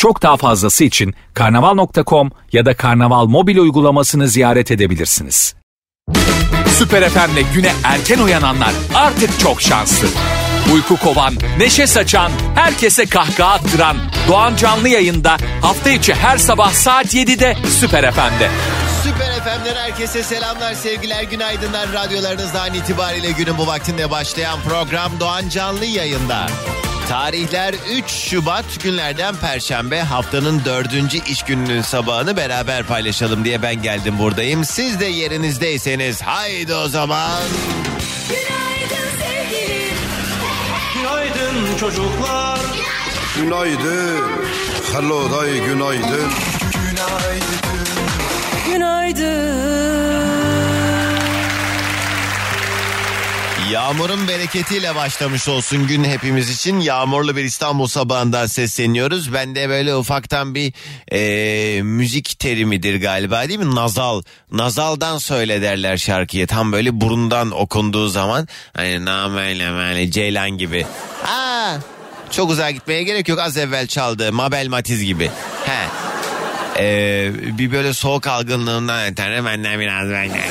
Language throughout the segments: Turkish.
Çok daha fazlası için karnaval.com ya da karnaval mobil uygulamasını ziyaret edebilirsiniz. Süper FM'le güne erken uyananlar artık çok şanslı. Uyku kovan, neşe saçan, herkese kahkaha attıran Doğan Canlı yayında hafta içi her sabah saat 7'de Süper FM'de. Süper FM'den herkese selamlar, sevgiler, günaydınlar. Radyolarınızdan itibariyle günün bu vaktinde başlayan program Doğan Canlı yayında. Tarihler 3 Şubat günlerden Perşembe haftanın dördüncü iş gününün sabahını beraber paylaşalım diye ben geldim buradayım. Siz de yerinizdeyseniz haydi o zaman. Günaydın sevgilim. Günaydın çocuklar. Günaydın. Hello day günaydın. Yağmurun bereketiyle başlamış olsun gün hepimiz için. Yağmurlu bir İstanbul sabahından sesleniyoruz. Ben de böyle ufaktan bir e, müzik terimidir galiba değil mi? Nazal. Nazaldan söyle derler şarkıya. Tam böyle burundan okunduğu zaman. Hani nameyle mele ceylan gibi. Aa, çok uzağa gitmeye gerek yok. Az evvel çaldı. Mabel Matiz gibi. He. Ee, bir böyle soğuk algınlığından tanrım benden biraz benden.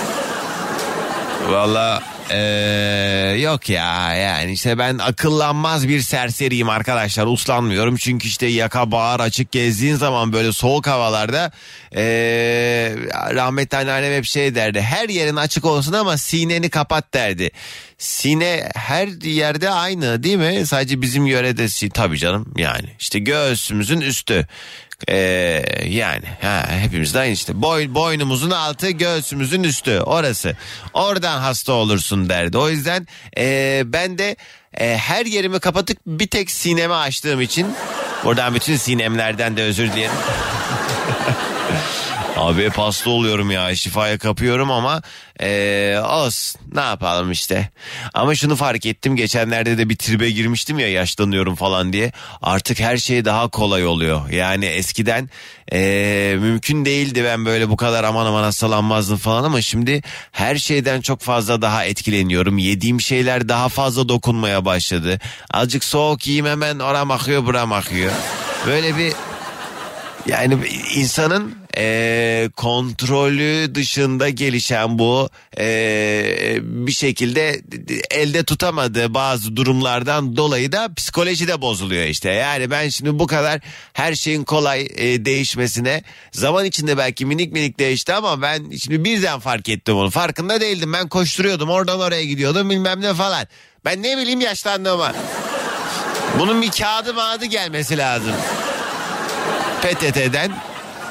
Valla eee, yok ya yani işte ben akıllanmaz bir serseriyim arkadaşlar uslanmıyorum çünkü işte yaka bağır açık gezdiğin zaman böyle soğuk havalarda eee rahmetli anneannem hep şey derdi her yerin açık olsun ama sineni kapat derdi. Sine her yerde aynı değil mi? Sadece bizim yörede tabii canım yani işte göğsümüzün üstü. Ee, yani ha, hepimiz de aynı işte. Boy, boynumuzun altı göğsümüzün üstü. Orası. Oradan hasta olursun derdi. O yüzden ee, ben de ee, her yerimi kapatıp bir tek sinemi açtığım için buradan bütün sinemlerden de özür dilerim Abi hep hasta oluyorum ya şifaya kapıyorum ama ee, olsun ne yapalım işte. Ama şunu fark ettim geçenlerde de bir tribe girmiştim ya yaşlanıyorum falan diye. Artık her şey daha kolay oluyor. Yani eskiden ee, mümkün değildi ben böyle bu kadar aman aman hastalanmazdım falan ama şimdi her şeyden çok fazla daha etkileniyorum. Yediğim şeyler daha fazla dokunmaya başladı. Azıcık soğuk yiyeyim hemen oram akıyor buram akıyor. Böyle bir yani insanın eee, kontrolü dışında gelişen bu eee, bir şekilde elde tutamadığı bazı durumlardan dolayı da psikoloji de bozuluyor işte. Yani ben şimdi bu kadar her şeyin kolay eee, değişmesine zaman içinde belki minik minik değişti ama ben şimdi birden fark ettim onu. Farkında değildim ben koşturuyordum oradan oraya gidiyordum bilmem ne falan. Ben ne bileyim yaşlandığımı. Bunun bir kağıdı mağadı gelmesi lazım. PTT'den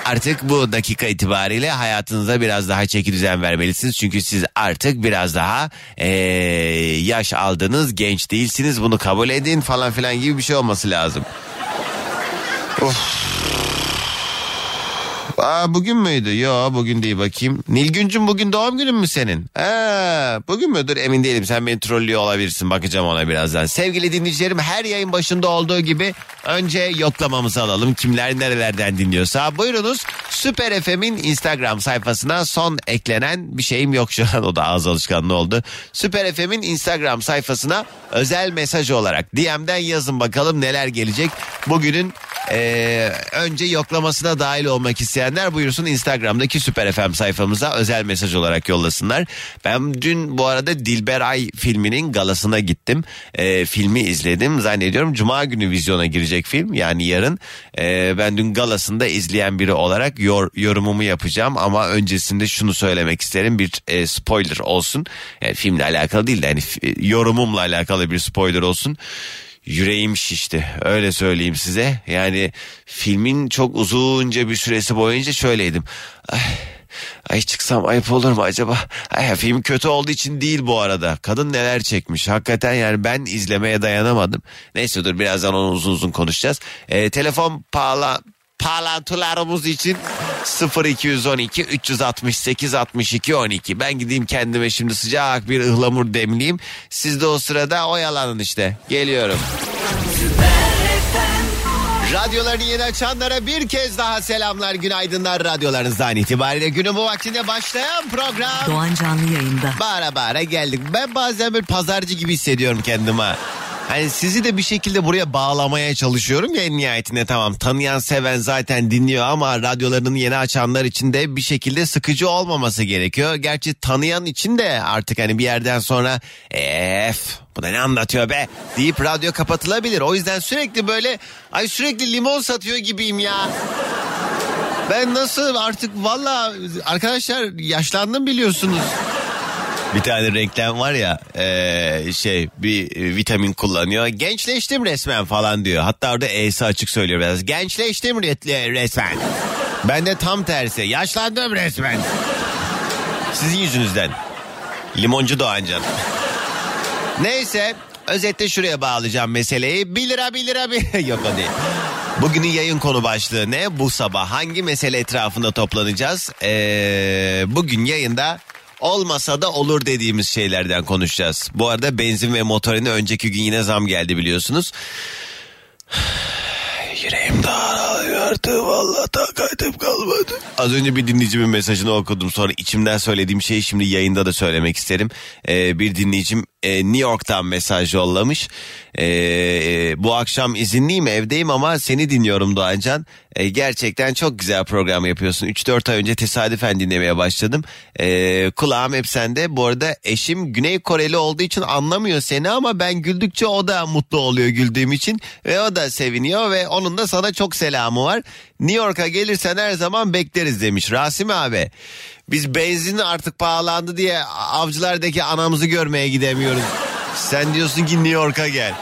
artık bu dakika itibariyle hayatınıza biraz daha çeki düzen vermelisiniz. Çünkü siz artık biraz daha eee, yaş aldınız, genç değilsiniz. Bunu kabul edin falan filan gibi bir şey olması lazım. Of. Aa, bugün müydü? Yo bugün değil bakayım. Nilgüncüm bugün doğum günün mü senin? Ha, bugün müdür emin değilim. Sen beni trollüyor olabilirsin. Bakacağım ona birazdan. Sevgili dinleyicilerim her yayın başında olduğu gibi önce yoklamamızı alalım. Kimler nerelerden dinliyorsa. Buyurunuz Süper FM'in Instagram sayfasına son eklenen bir şeyim yok şu an. O da ağız alışkanlığı oldu. Süper FM'in Instagram sayfasına özel mesaj olarak DM'den yazın bakalım neler gelecek. Bugünün ee, önce yoklamasına dahil olmak isteyenler buyursun Instagram'daki Süper FM sayfamıza özel mesaj olarak yollasınlar. Ben dün bu arada Dilberay filminin galasına gittim. Ee, filmi izledim. Zannediyorum Cuma günü vizyona girecek film. Yani yarın Ee, ben dün galasında izleyen biri olarak yor, yorumumu yapacağım. Ama öncesinde şunu söylemek isterim. Bir e, spoiler olsun. Yani filmle alakalı değil de yani f- yorumumla alakalı bir spoiler olsun yüreğim şişti öyle söyleyeyim size. Yani filmin çok uzunca bir süresi boyunca şöyleydim. Ay, ay çıksam ayıp olur mu acaba? Ay, film kötü olduğu için değil bu arada. Kadın neler çekmiş. Hakikaten yani ben izlemeye dayanamadım. Neyse dur birazdan onu uzun uzun konuşacağız. Ee, telefon pahalı Palantılarımız için 0212 368 62 12. Ben gideyim kendime şimdi sıcak bir ıhlamur demleyeyim. Siz de o sırada oyalanın işte. Geliyorum. Radyolarını yeni açanlara bir kez daha selamlar, günaydınlar radyolarınızdan itibariyle. Günün bu vaktinde başlayan program. Doğan Canlı yayında. Bağıra bağıra geldik. Ben bazen bir pazarcı gibi hissediyorum kendime. Hani sizi de bir şekilde buraya bağlamaya çalışıyorum ya en nihayetinde tamam tanıyan seven zaten dinliyor ama radyolarını yeni açanlar için de bir şekilde sıkıcı olmaması gerekiyor. Gerçi tanıyan için de artık hani bir yerden sonra ef bu da ne anlatıyor be deyip radyo kapatılabilir. O yüzden sürekli böyle ay sürekli limon satıyor gibiyim ya. Ben nasıl artık valla arkadaşlar yaşlandım biliyorsunuz. Bir tane reklam var ya eee, şey bir e, vitamin kullanıyor. Gençleştim resmen falan diyor. Hatta orada E'si açık söylüyor biraz. Gençleştim re- resmen. Ben de tam tersi. Yaşlandım resmen. Sizin yüzünüzden. Limoncu Doğancan. Neyse özetle şuraya bağlayacağım meseleyi. 1 lira 1 lira 1 yok o değil. Bugünün yayın konu başlığı ne? Bu sabah hangi mesele etrafında toplanacağız? Ee, bugün yayında olmasa da olur dediğimiz şeylerden konuşacağız. Bu arada benzin ve motorine önceki gün yine zam geldi biliyorsunuz. Yüreğim daralıyordu valla takatim kalmadı. Az önce bir dinleyicimin mesajını okudum sonra içimden söylediğim şeyi şimdi yayında da söylemek isterim. Ee, bir dinleyicim e, New York'tan mesaj yollamış. Ee, e, bu akşam izinliyim evdeyim ama seni dinliyorum Doğancan. Ee, gerçekten çok güzel program yapıyorsun. 3-4 ay önce tesadüfen dinlemeye başladım. Ee, kulağım hep sende. Bu arada eşim Güney Koreli olduğu için anlamıyor seni ama ben güldükçe o da mutlu oluyor güldüğüm için. Ve o da seviniyor ve onun da sana çok selamı var. New York'a gelirsen her zaman bekleriz demiş Rasim abi. Biz benzin artık pahalandı diye avcılardaki anamızı görmeye gidemiyoruz. Sen diyorsun ki New York'a gel.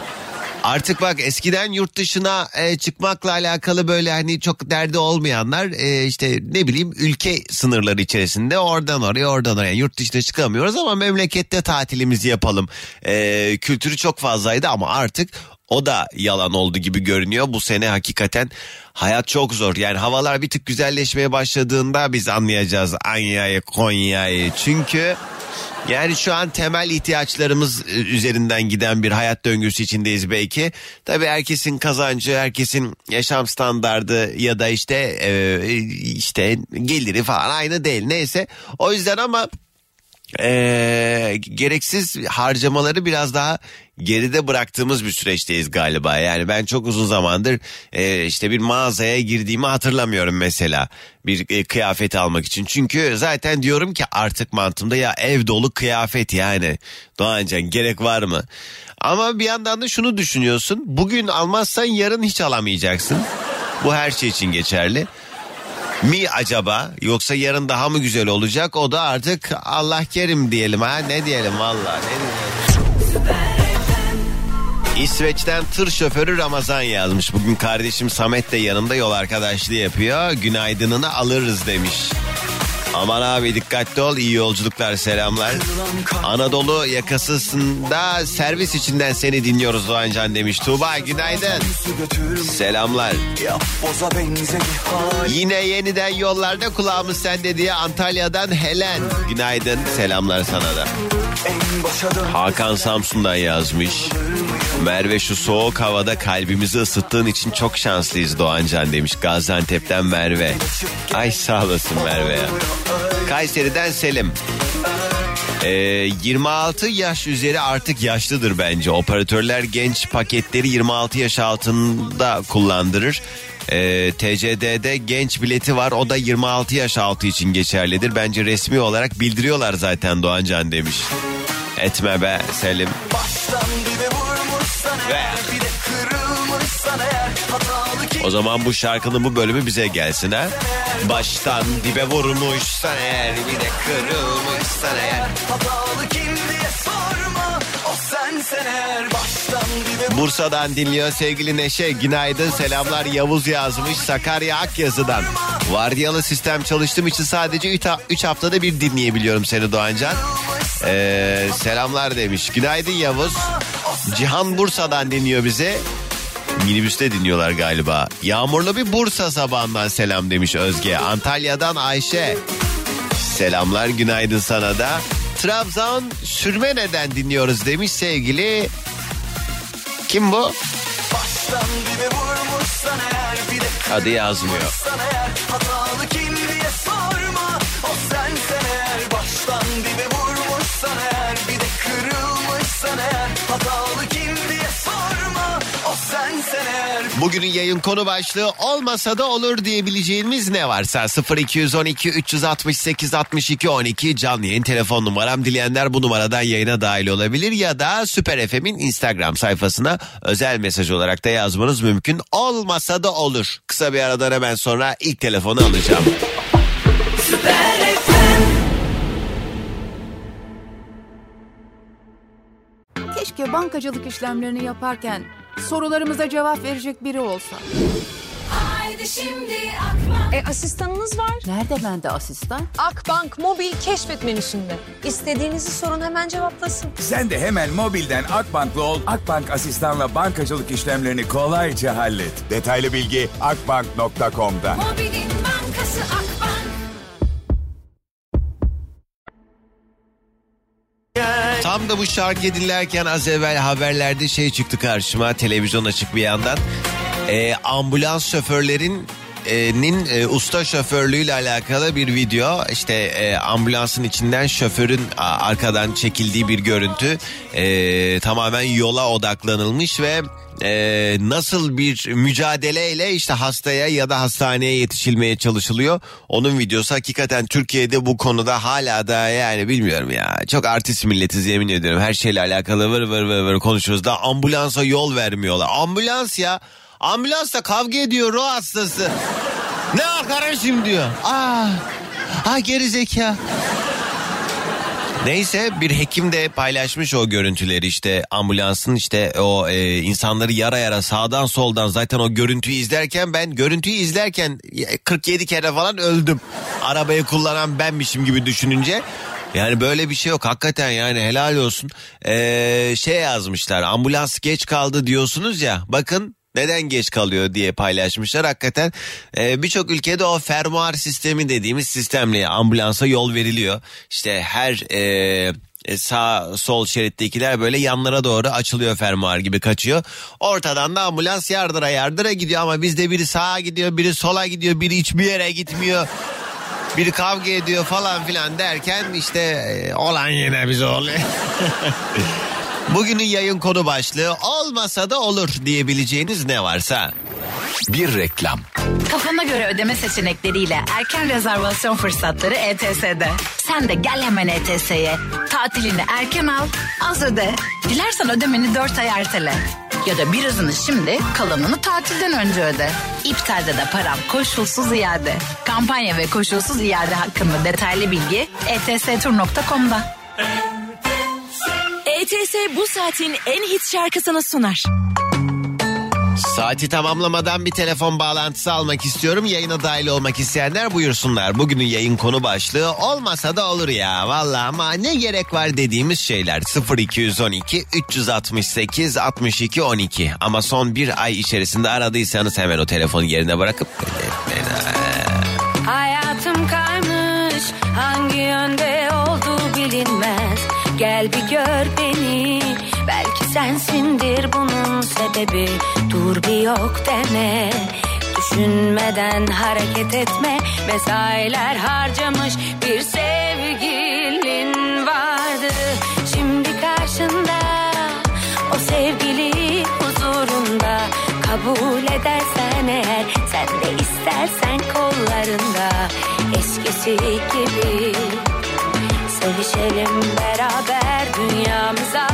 Artık bak eskiden yurt dışına e, çıkmakla alakalı böyle hani çok derdi olmayanlar e, işte ne bileyim ülke sınırları içerisinde oradan oraya oradan oraya yurt dışına çıkamıyoruz ama memlekette tatilimizi yapalım. E, kültürü çok fazlaydı ama artık o da yalan oldu gibi görünüyor. Bu sene hakikaten hayat çok zor. Yani havalar bir tık güzelleşmeye başladığında biz anlayacağız Anya'yı Konya'yı. Çünkü yani şu an temel ihtiyaçlarımız e, üzerinden giden bir hayat döngüsü içindeyiz belki. Tabii herkesin kazancı, herkesin yaşam standardı ya da işte e, işte geliri falan aynı değil. Neyse o yüzden ama e, gereksiz harcamaları biraz daha geride bıraktığımız bir süreçteyiz galiba. Yani ben çok uzun zamandır e, işte bir mağazaya girdiğimi hatırlamıyorum mesela bir e, kıyafet almak için. Çünkü zaten diyorum ki artık mantığımda ya ev dolu kıyafet yani Doğancan gerek var mı? Ama bir yandan da şunu düşünüyorsun bugün almazsan yarın hiç alamayacaksın. Bu her şey için geçerli mi acaba yoksa yarın daha mı güzel olacak o da artık Allah kerim diyelim ha ne diyelim valla ne diyelim. İsveç'ten tır şoförü Ramazan yazmış. Bugün kardeşim Samet de yanımda yol arkadaşlığı yapıyor. Günaydınını alırız demiş. Aman abi dikkatli ol iyi yolculuklar selamlar. Anadolu yakasısında servis içinden seni dinliyoruz Doğancan demiş. Tuğba günaydın. Selamlar. Yine yeniden yollarda kulağımız sende diye Antalya'dan Helen. Günaydın selamlar sana da. Hakan Samsun'dan yazmış. Merve şu soğuk havada kalbimizi ısıttığın için çok şanslıyız Doğancan demiş. Gaziantep'ten Merve. Ay sağ olasın Merve ya. Kayseri'den Selim. Ee, 26 yaş üzeri artık yaşlıdır bence. Operatörler genç paketleri 26 yaş altında kullandırır. Ee, TCD'de genç bileti var o da 26 yaş altı için geçerlidir. Bence resmi olarak bildiriyorlar zaten Doğancan demiş. Etme be Selim. Ve... O zaman bu şarkının bu bölümü bize gelsin ha. Baştan dibe vurmuşsan eğer bir de kırılmışsan eğer. Bursa'dan dinliyor sevgili Neşe. Günaydın selamlar Yavuz yazmış Sakarya Akyazı'dan. Vardiyalı sistem çalıştığım için sadece 3 haftada bir dinleyebiliyorum seni Doğancan. Ee, selamlar demiş. Günaydın Yavuz. Cihan Bursa'dan dinliyor bizi. Minibüste dinliyorlar galiba. Yağmurlu bir Bursa sabahından selam demiş Özge. Antalya'dan Ayşe. Selamlar günaydın sana da. Trabzon sürme neden dinliyoruz demiş sevgili. Kim bu? Adı yazmıyor. Hatalı kim Bugünün yayın konu başlığı olmasa da olur diyebileceğimiz ne varsa 0212 368 62 12 canlı yayın telefon numaram dileyenler bu numaradan yayına dahil olabilir ya da Süper FM'in Instagram sayfasına özel mesaj olarak da yazmanız mümkün. Olmasa da olur. Kısa bir aradan hemen sonra ilk telefonu alacağım. Keşke bankacılık işlemlerini yaparken sorularımıza cevap verecek biri olsa. Haydi şimdi Akbank. E asistanınız var. Nerede bende asistan? Akbank mobil keşfet menüsünde. İstediğinizi sorun hemen cevaplasın. Sen de hemen mobilden Akbank'lı ol. Akbank asistanla bankacılık işlemlerini kolayca hallet. Detaylı bilgi akbank.com'da. Mobilin Tam da bu şarkı dinlerken az evvel haberlerde şey çıktı karşıma televizyon açık bir yandan. Ee, ambulans şoförlerin nin e, usta şoförlüğüyle alakalı bir video. İşte e, ambulansın içinden şoförün a, arkadan çekildiği bir görüntü. E, tamamen yola odaklanılmış ve e, nasıl bir mücadeleyle işte hastaya ya da hastaneye yetişilmeye çalışılıyor. Onun videosu hakikaten Türkiye'de bu konuda hala da yani bilmiyorum ya. Çok artist milletiz yemin ediyorum. Her şeyle alakalı vır vır vır vır konuşuyoruz da ambulansa yol vermiyorlar. Ambulans ya ambulansla kavga ediyor ruh hastası. Ne arkadaşım diyor. Aa, ha geri zeka. Neyse bir hekim de paylaşmış o görüntüleri işte ambulansın işte o e, insanları yara yara sağdan soldan zaten o görüntüyü izlerken ben görüntüyü izlerken 47 kere falan öldüm. Arabayı kullanan benmişim gibi düşününce. Yani böyle bir şey yok hakikaten yani helal olsun. Ee, şey yazmışlar ambulans geç kaldı diyorsunuz ya bakın neden geç kalıyor diye paylaşmışlar. Hakikaten e, birçok ülkede o fermuar sistemi dediğimiz sistemle ambulansa yol veriliyor. İşte her e, e, sağ sol şerittekiler böyle yanlara doğru açılıyor fermuar gibi kaçıyor. Ortadan da ambulans yardıra yardıra gidiyor ama bizde biri sağa gidiyor biri sola gidiyor biri hiçbir yere gitmiyor. Biri kavga ediyor falan filan derken işte e, olan yine bize oluyor. Bugünün yayın konu başlığı olmasa da olur diyebileceğiniz ne varsa. Bir reklam. Kafana göre ödeme seçenekleriyle erken rezervasyon fırsatları ETS'de. Sen de gel hemen ETS'ye. Tatilini erken al, az öde. Dilersen ödemeni 4 ay ertele. Ya da birazını şimdi, kalanını tatilden önce öde. İptalde de param koşulsuz iade. Kampanya ve koşulsuz iade hakkında detaylı bilgi etstur.com'da. ETS bu saatin en hit şarkısını sunar. Saati tamamlamadan bir telefon bağlantısı almak istiyorum. Yayına dahil olmak isteyenler buyursunlar. Bugünün yayın konu başlığı olmasa da olur ya. Valla ama ne gerek var dediğimiz şeyler. 0212 368 62 12. Ama son bir ay içerisinde aradıysanız hemen o telefonu yerine bırakıp... Hayatım kaymış hangi yönde olduğu bilinmez Gel bir gör belki sensindir bunun sebebi. Dur bir yok deme. Düşünmeden hareket etme. Mesailer harcamış bir sevgilin vardı. Şimdi karşında o sevgili huzurunda. Kabul edersen eğer sen de istersen kollarında. Eskisi gibi sevişelim beraber dünyamıza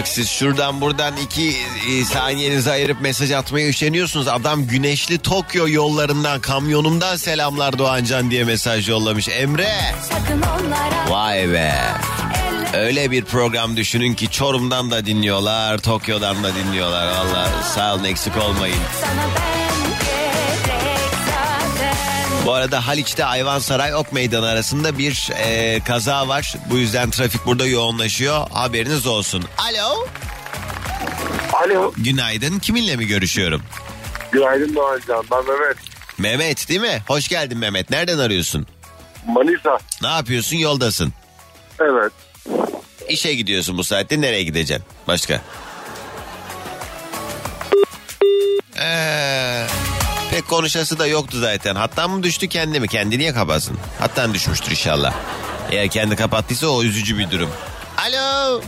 Bak siz şuradan buradan iki e, saniyenizi ayırıp mesaj atmaya üşeniyorsunuz. Adam güneşli Tokyo yollarından kamyonumdan selamlar Doğancan diye mesaj yollamış. Emre. Vay be. Öyle bir program düşünün ki Çorum'dan da dinliyorlar, Tokyo'dan da dinliyorlar. Valla sağ olun eksik olmayın. sana Bu arada Haliç'te Ayvansaray Ok Meydanı arasında bir e, kaza var. Bu yüzden trafik burada yoğunlaşıyor. Haberiniz olsun. Alo. Alo. Günaydın. Kiminle mi görüşüyorum? Günaydın Doğancan. Ben Mehmet. Mehmet değil mi? Hoş geldin Mehmet. Nereden arıyorsun? Manisa. Ne yapıyorsun? Yoldasın. Evet. İşe gidiyorsun bu saatte. Nereye gideceksin? Başka? Ee, pek konuşası da yoktu zaten. Hatta mı düştü kendi mi? Kendi niye kapatsın? Hatta düşmüştür inşallah. Eğer kendi kapattıysa o üzücü bir durum. Alo.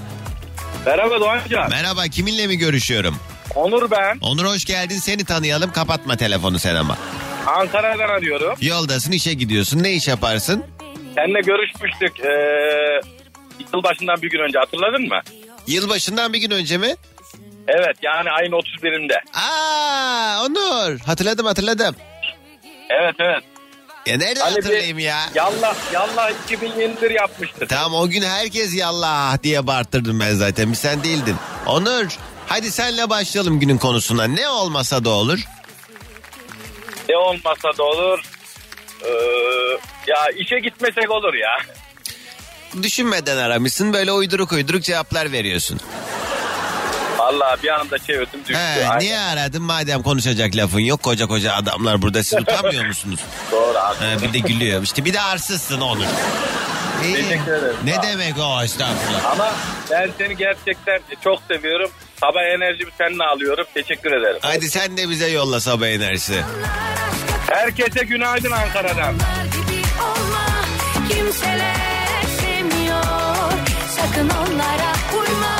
Merhaba Doğancan. Merhaba kiminle mi görüşüyorum? Onur ben. Onur hoş geldin seni tanıyalım kapatma telefonu sen ama. Ankara'dan arıyorum. Yoldasın işe gidiyorsun ne iş yaparsın? Seninle görüşmüştük. Ee, yılbaşından bir gün önce hatırladın mı? Yılbaşından bir gün önce mi? Evet yani ayın 31'inde. Aa Onur hatırladım hatırladım. Evet evet. Ya nereden Hani hatırlayayım ya? Yallah yallah 2021 yapmıştık. Tamam o gün herkes yallah diye bağırttırdım ben zaten. Bir sen değildin. Onur hadi senle başlayalım günün konusuna. Ne olmasa da olur. Ne olmasa da olur. Ee, ya işe gitmesek olur ya. Düşünmeden aramışsın böyle uyduruk uyduruk cevaplar veriyorsun. Vallahi bir anda çevirdim düştü. He, Aynen. niye aradın madem konuşacak lafın yok koca koca adamlar burada siz utanmıyor musunuz? Doğru abi. He, bir de gülüyor işte bir de arsızsın Onur. İyi. Teşekkür ederim. Ne demek o estağfurullah. Ama ben seni gerçekten çok seviyorum. Sabah enerjimi seninle alıyorum. Teşekkür ederim. Hadi sen de bize yolla sabah enerjisi. Herkese günaydın Ankara'dan. gibi olma Kimseler sevmiyor Sakın onlara uyma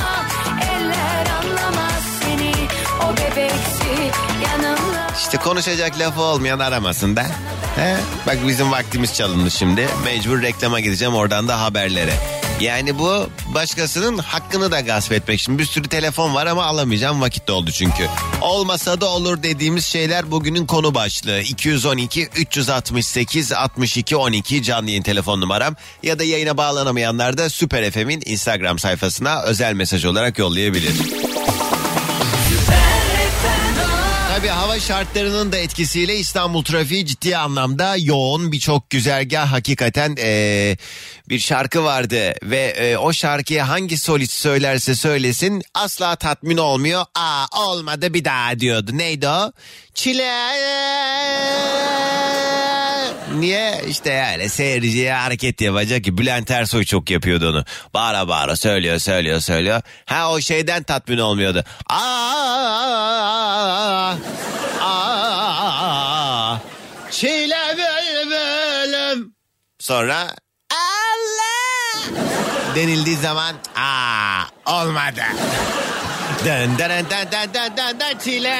İşte konuşacak lafı olmayan aramasın da. He? Bak bizim vaktimiz çalındı şimdi. Mecbur reklama gideceğim oradan da haberlere. Yani bu başkasının hakkını da gasp etmek. Şimdi bir sürü telefon var ama alamayacağım vakit doldu çünkü. Olmasa da olur dediğimiz şeyler bugünün konu başlığı. 212 368 62 12 canlı yayın telefon numaram. Ya da yayına bağlanamayanlar da Süper FM'in Instagram sayfasına özel mesaj olarak yollayabilir. Tabii hava şartlarının da etkisiyle İstanbul trafiği ciddi anlamda yoğun. Birçok güzergah hakikaten eee, bir şarkı vardı ve eee, o şarkıyı hangi solist söylerse söylesin asla tatmin olmuyor. Aa olmadı bir daha diyordu. Neydi o? Çile. Niye? İşte yani seyirciye hareket yapacak ki Bülent Ersoy çok yapıyordu onu. Bağıra bağıra söylüyor söylüyor söylüyor. Ha o şeyden tatmin olmuyordu. Aa, aa, çile bülbülüm. Sonra Allah denildiği zaman aa olmadı. Dön dön dön çile.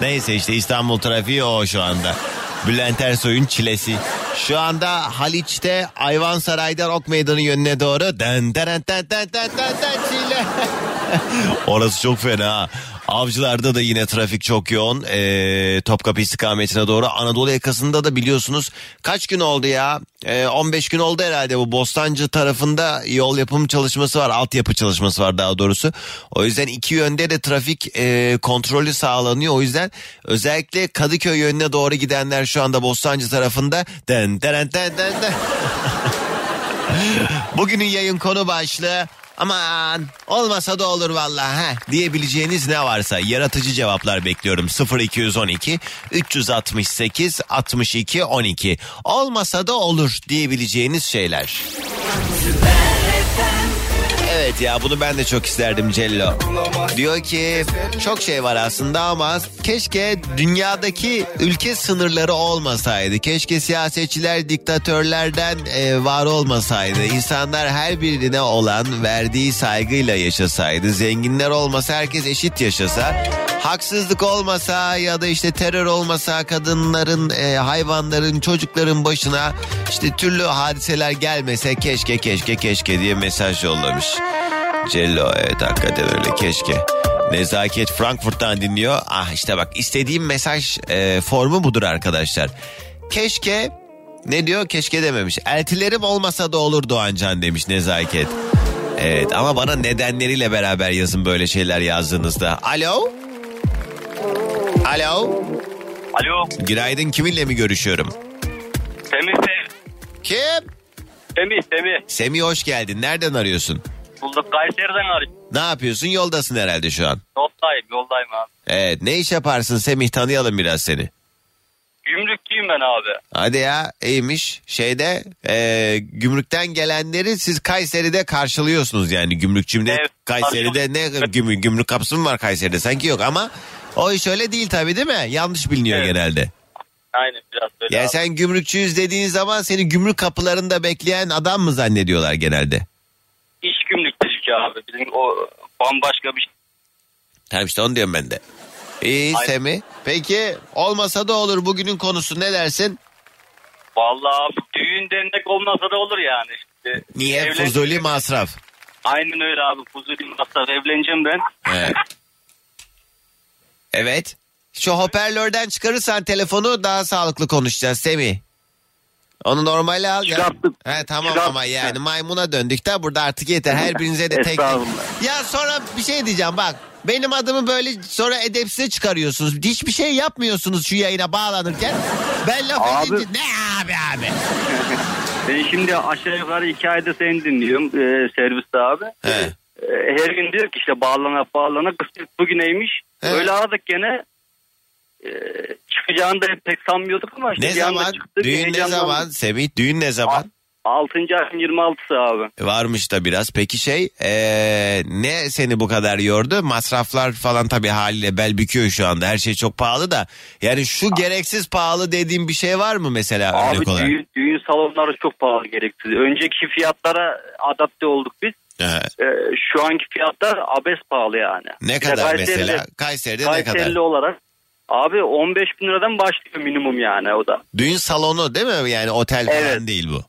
Neyse işte İstanbul trafiği o şu anda. Bülent Ersoy'un çilesi. Şu anda Haliç'te Ayvansaray'dan Ok Meydanı yönüne doğru dön dön dön dön dön dön dön çile. Orası çok fena. Avcılarda da yine trafik çok yoğun. Ee, Topkapı istikametine doğru. Anadolu yakasında da biliyorsunuz kaç gün oldu ya? Ee, 15 gün oldu herhalde bu Bostancı tarafında yol yapım çalışması var. Altyapı çalışması var daha doğrusu. O yüzden iki yönde de trafik e, kontrolü sağlanıyor. O yüzden özellikle Kadıköy yönüne doğru gidenler şu anda Bostancı tarafında. Den, den, den, den, den. Bugünün yayın konu başlığı aman olmasa da olur vallahi ha diyebileceğiniz ne varsa yaratıcı cevaplar bekliyorum. 0212 368 62 12 olmasa da olur diyebileceğiniz şeyler. Evet ya bunu ben de çok isterdim Cello. Diyor ki çok şey var aslında ama keşke dünyadaki ülke sınırları olmasaydı. Keşke siyasetçiler diktatörlerden e, var olmasaydı. İnsanlar her birine olan verdiği saygıyla yaşasaydı. Zenginler olmasa herkes eşit yaşasa. Haksızlık olmasa ya da işte terör olmasa kadınların, e, hayvanların, çocukların başına işte türlü hadiseler gelmese keşke keşke keşke diye mesaj yollamış. Cello evet hakikaten öyle keşke. Nezaket Frankfurt'tan dinliyor. Ah işte bak istediğim mesaj e, formu budur arkadaşlar. Keşke ne diyor keşke dememiş. Eltilerim olmasa da olur Doğancan demiş Nezaket. Evet ama bana nedenleriyle beraber yazın böyle şeyler yazdığınızda. Alo? Alo? Alo. Günaydın kiminle mi görüşüyorum? Semih. Kim? Semih Semih. Semih hoş geldin. Nereden arıyorsun? Bulduk Kayseri'den arıyorum. Ne yapıyorsun? Yoldasın herhalde şu an. Yoldayım yoldayım abi. Evet ne iş yaparsın Semih tanıyalım biraz seni. Gümrükçüyüm ben abi. Hadi ya iyiymiş. Şeyde e, gümrükten gelenleri siz Kayseri'de karşılıyorsunuz yani gümrükçümde Evet, Kayseri'de ne gümrük, gümrük kapısı mı var Kayseri'de sanki yok ama o iş öyle değil tabii değil mi? Yanlış biliniyor Evet. genelde. Aynen biraz böyle Yani abi. sen gümrükçüyüz dediğin zaman seni gümrük kapılarında bekleyen adam mı zannediyorlar genelde? Dışı abi. Bizim o bambaşka bir şey. Tamam işte onu diyorum ben de. İyi Aynen. Semih. Peki olmasa da olur bugünün konusu ne dersin? Vallahi düğün dernek olmasa da olur yani. İşte Niye? evlen- Fuzuli masraf. Aynen öyle abi. Fuzuli masraf. Evleneceğim ben. Evet. evet. Şu hoparlörden çıkarırsan telefonu daha sağlıklı konuşacağız Semih. Onu normale al. Ya. He, tamam Çıkarttım. ama yani maymuna döndük de burada artık yeter. Her birinize de tek tek. Ya sonra bir şey diyeceğim bak. Benim adımı böyle sonra edepsize çıkarıyorsunuz. Hiçbir şey yapmıyorsunuz şu yayına bağlanırken. Ben laf Abi- edince ne abi abi. Ben şimdi aşağı yukarı iki ayda seni dinliyorum e, serviste abi. He. E, her gün diyor ki işte bağlana bağlana kısmet bugüneymiş. He. Öyle aradık gene. E, çıkacağını da pek sanmıyorduk ama. Ne zaman? çıktı, Düğün ne zaman? Semih düğün ne zaman? 6. ayın 26'sı abi. Varmış da biraz. Peki şey ee, ne seni bu kadar yordu? Masraflar falan tabii haliyle bel büküyor şu anda. Her şey çok pahalı da. Yani şu gereksiz pahalı dediğim bir şey var mı mesela Abi örnek olarak? düğün, düğün salonları çok pahalı gereksiz. Önceki fiyatlara adapte olduk biz. He. E, şu anki fiyatlar abes pahalı yani. Ne Bir kadar Kayseri'de- mesela? Kayseri'de ne Kayserili kadar? olarak abi 15 bin liradan başlıyor minimum yani o da. Düğün salonu değil mi? Yani otel falan Evet. değil bu.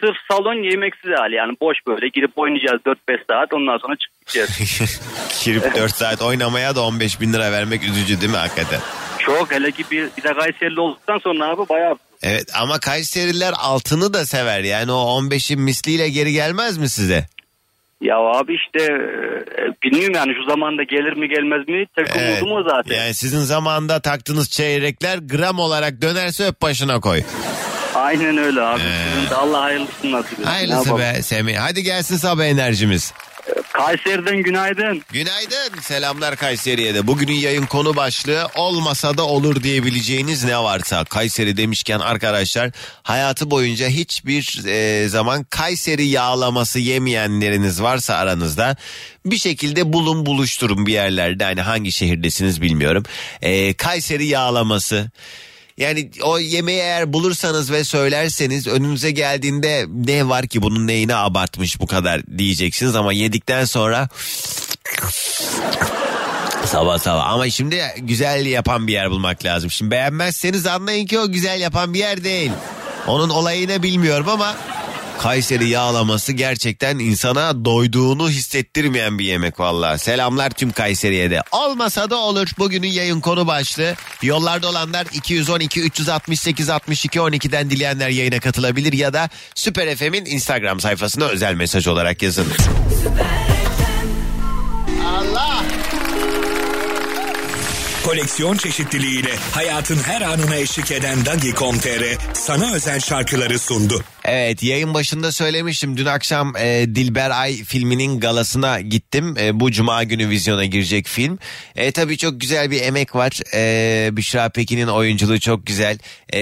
Sırf salon yemeksiz hali yani boş böyle girip oynayacağız 4-5 saat ondan sonra çıkacağız. Girip 4 saat oynamaya da 15 bin lira vermek üzücü değil mi hakikaten? Çok hele ki bir, bir de Kayserili olduktan sonra abi bayağı Evet ama Kayseriler altını da sever. Yani o 15'in misliyle geri gelmez mi size? Ya abi işte e, bilmiyorum yani şu zamanda gelir mi gelmez mi tek Evet. umudum o zaten. Yani sizin zamanında taktığınız çeyrekler gram olarak dönerse öp başına koy. Aynen öyle abi. Sizin de Allah hayırlısını nasip etsin. Hayırlısı be Semih. Hadi gelsin sabah enerjimiz. Kayseri'den günaydın. Günaydın. Selamlar Kayseri'ye de. Bugünün yayın konu başlığı olmasa da olur diyebileceğiniz ne varsa. Kayseri demişken arkadaşlar hayatı boyunca hiçbir e, zaman Kayseri yağlaması yemeyenleriniz varsa aranızda bir şekilde bulun buluşturun bir yerlerde. Hani hangi şehirdesiniz bilmiyorum. E, Kayseri yağlaması. Yani o yemeği eğer bulursanız ve söylerseniz önünüze geldiğinde ne var ki bunun neyine abartmış bu kadar diyeceksiniz ama yedikten sonra sabah sabah ama şimdi güzel yapan bir yer bulmak lazım. Şimdi beğenmezseniz anlayın ki o güzel yapan bir yer değil. Onun olayını bilmiyorum ama Kayseri yağlaması gerçekten insana doyduğunu hissettirmeyen bir yemek valla. Selamlar tüm Kayseri'ye de. Olmasa da olur. Bugünün yayın konu başlığı. Yollarda olanlar 212 368 62 12'den dileyenler yayına katılabilir ya da Süper FM'in Instagram sayfasına özel mesaj olarak yazın. Allah! Koleksiyon çeşitliliğiyle hayatın her anına eşlik eden Dagi.com.tr sana özel şarkıları sundu. Evet yayın başında söylemiştim dün akşam e, Dilber Ay filminin galasına gittim. E, bu cuma günü vizyona girecek film. E, tabii çok güzel bir emek var. E, Büşra Pekin'in oyunculuğu çok güzel. E,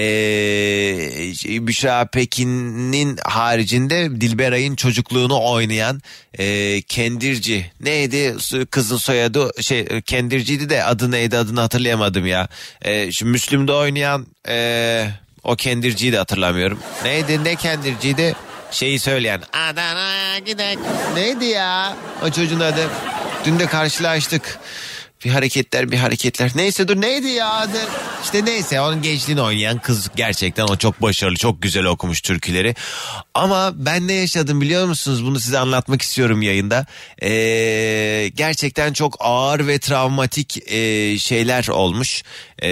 Büşra Pekin'in haricinde Dilber Ay'ın çocukluğunu oynayan e, Kendirci neydi kızın soyadı şey Kendirciydi de adı neydi adını hatırlayamadım ya. E, şu Müslüm'de oynayan e, o kendirciyi de hatırlamıyorum. Neydi ne kendirciydi? Şeyi söyleyen. Adana'ya gidek. Neydi ya o çocuğun adı? Dün de karşılaştık. Bir hareketler bir hareketler. Neyse dur neydi ya? İşte neyse onun gençliğini oynayan kız gerçekten o çok başarılı çok güzel okumuş türküleri. Ama ben ne yaşadım biliyor musunuz? Bunu size anlatmak istiyorum yayında. Ee, gerçekten çok ağır ve travmatik e, şeyler olmuş. Ee,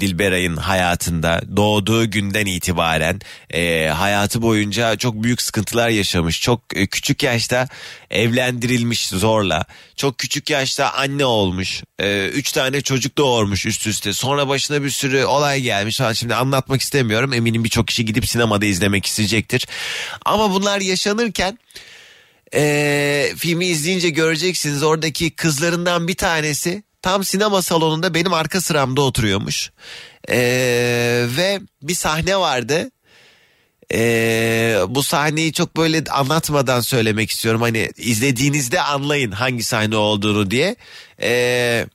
Dilberay'ın hayatında doğduğu günden itibaren e, hayatı boyunca çok büyük sıkıntılar yaşamış. Çok e, küçük yaşta evlendirilmiş zorla. Çok küçük yaşta anne olmuş. E, üç tane çocuk doğurmuş üst üste. Sonra başına bir sürü olay gelmiş falan. Şimdi anlatmak istemiyorum. Eminim birçok kişi gidip sinemada izlemek isteyecektir. Ama bunlar yaşanırken e, filmi izleyince göreceksiniz oradaki kızlarından bir tanesi tam sinema salonunda benim arka sıramda oturuyormuş. E, ve bir sahne vardı. E, bu sahneyi çok böyle anlatmadan söylemek istiyorum. Hani izlediğinizde anlayın hangi sahne olduğunu diye. E,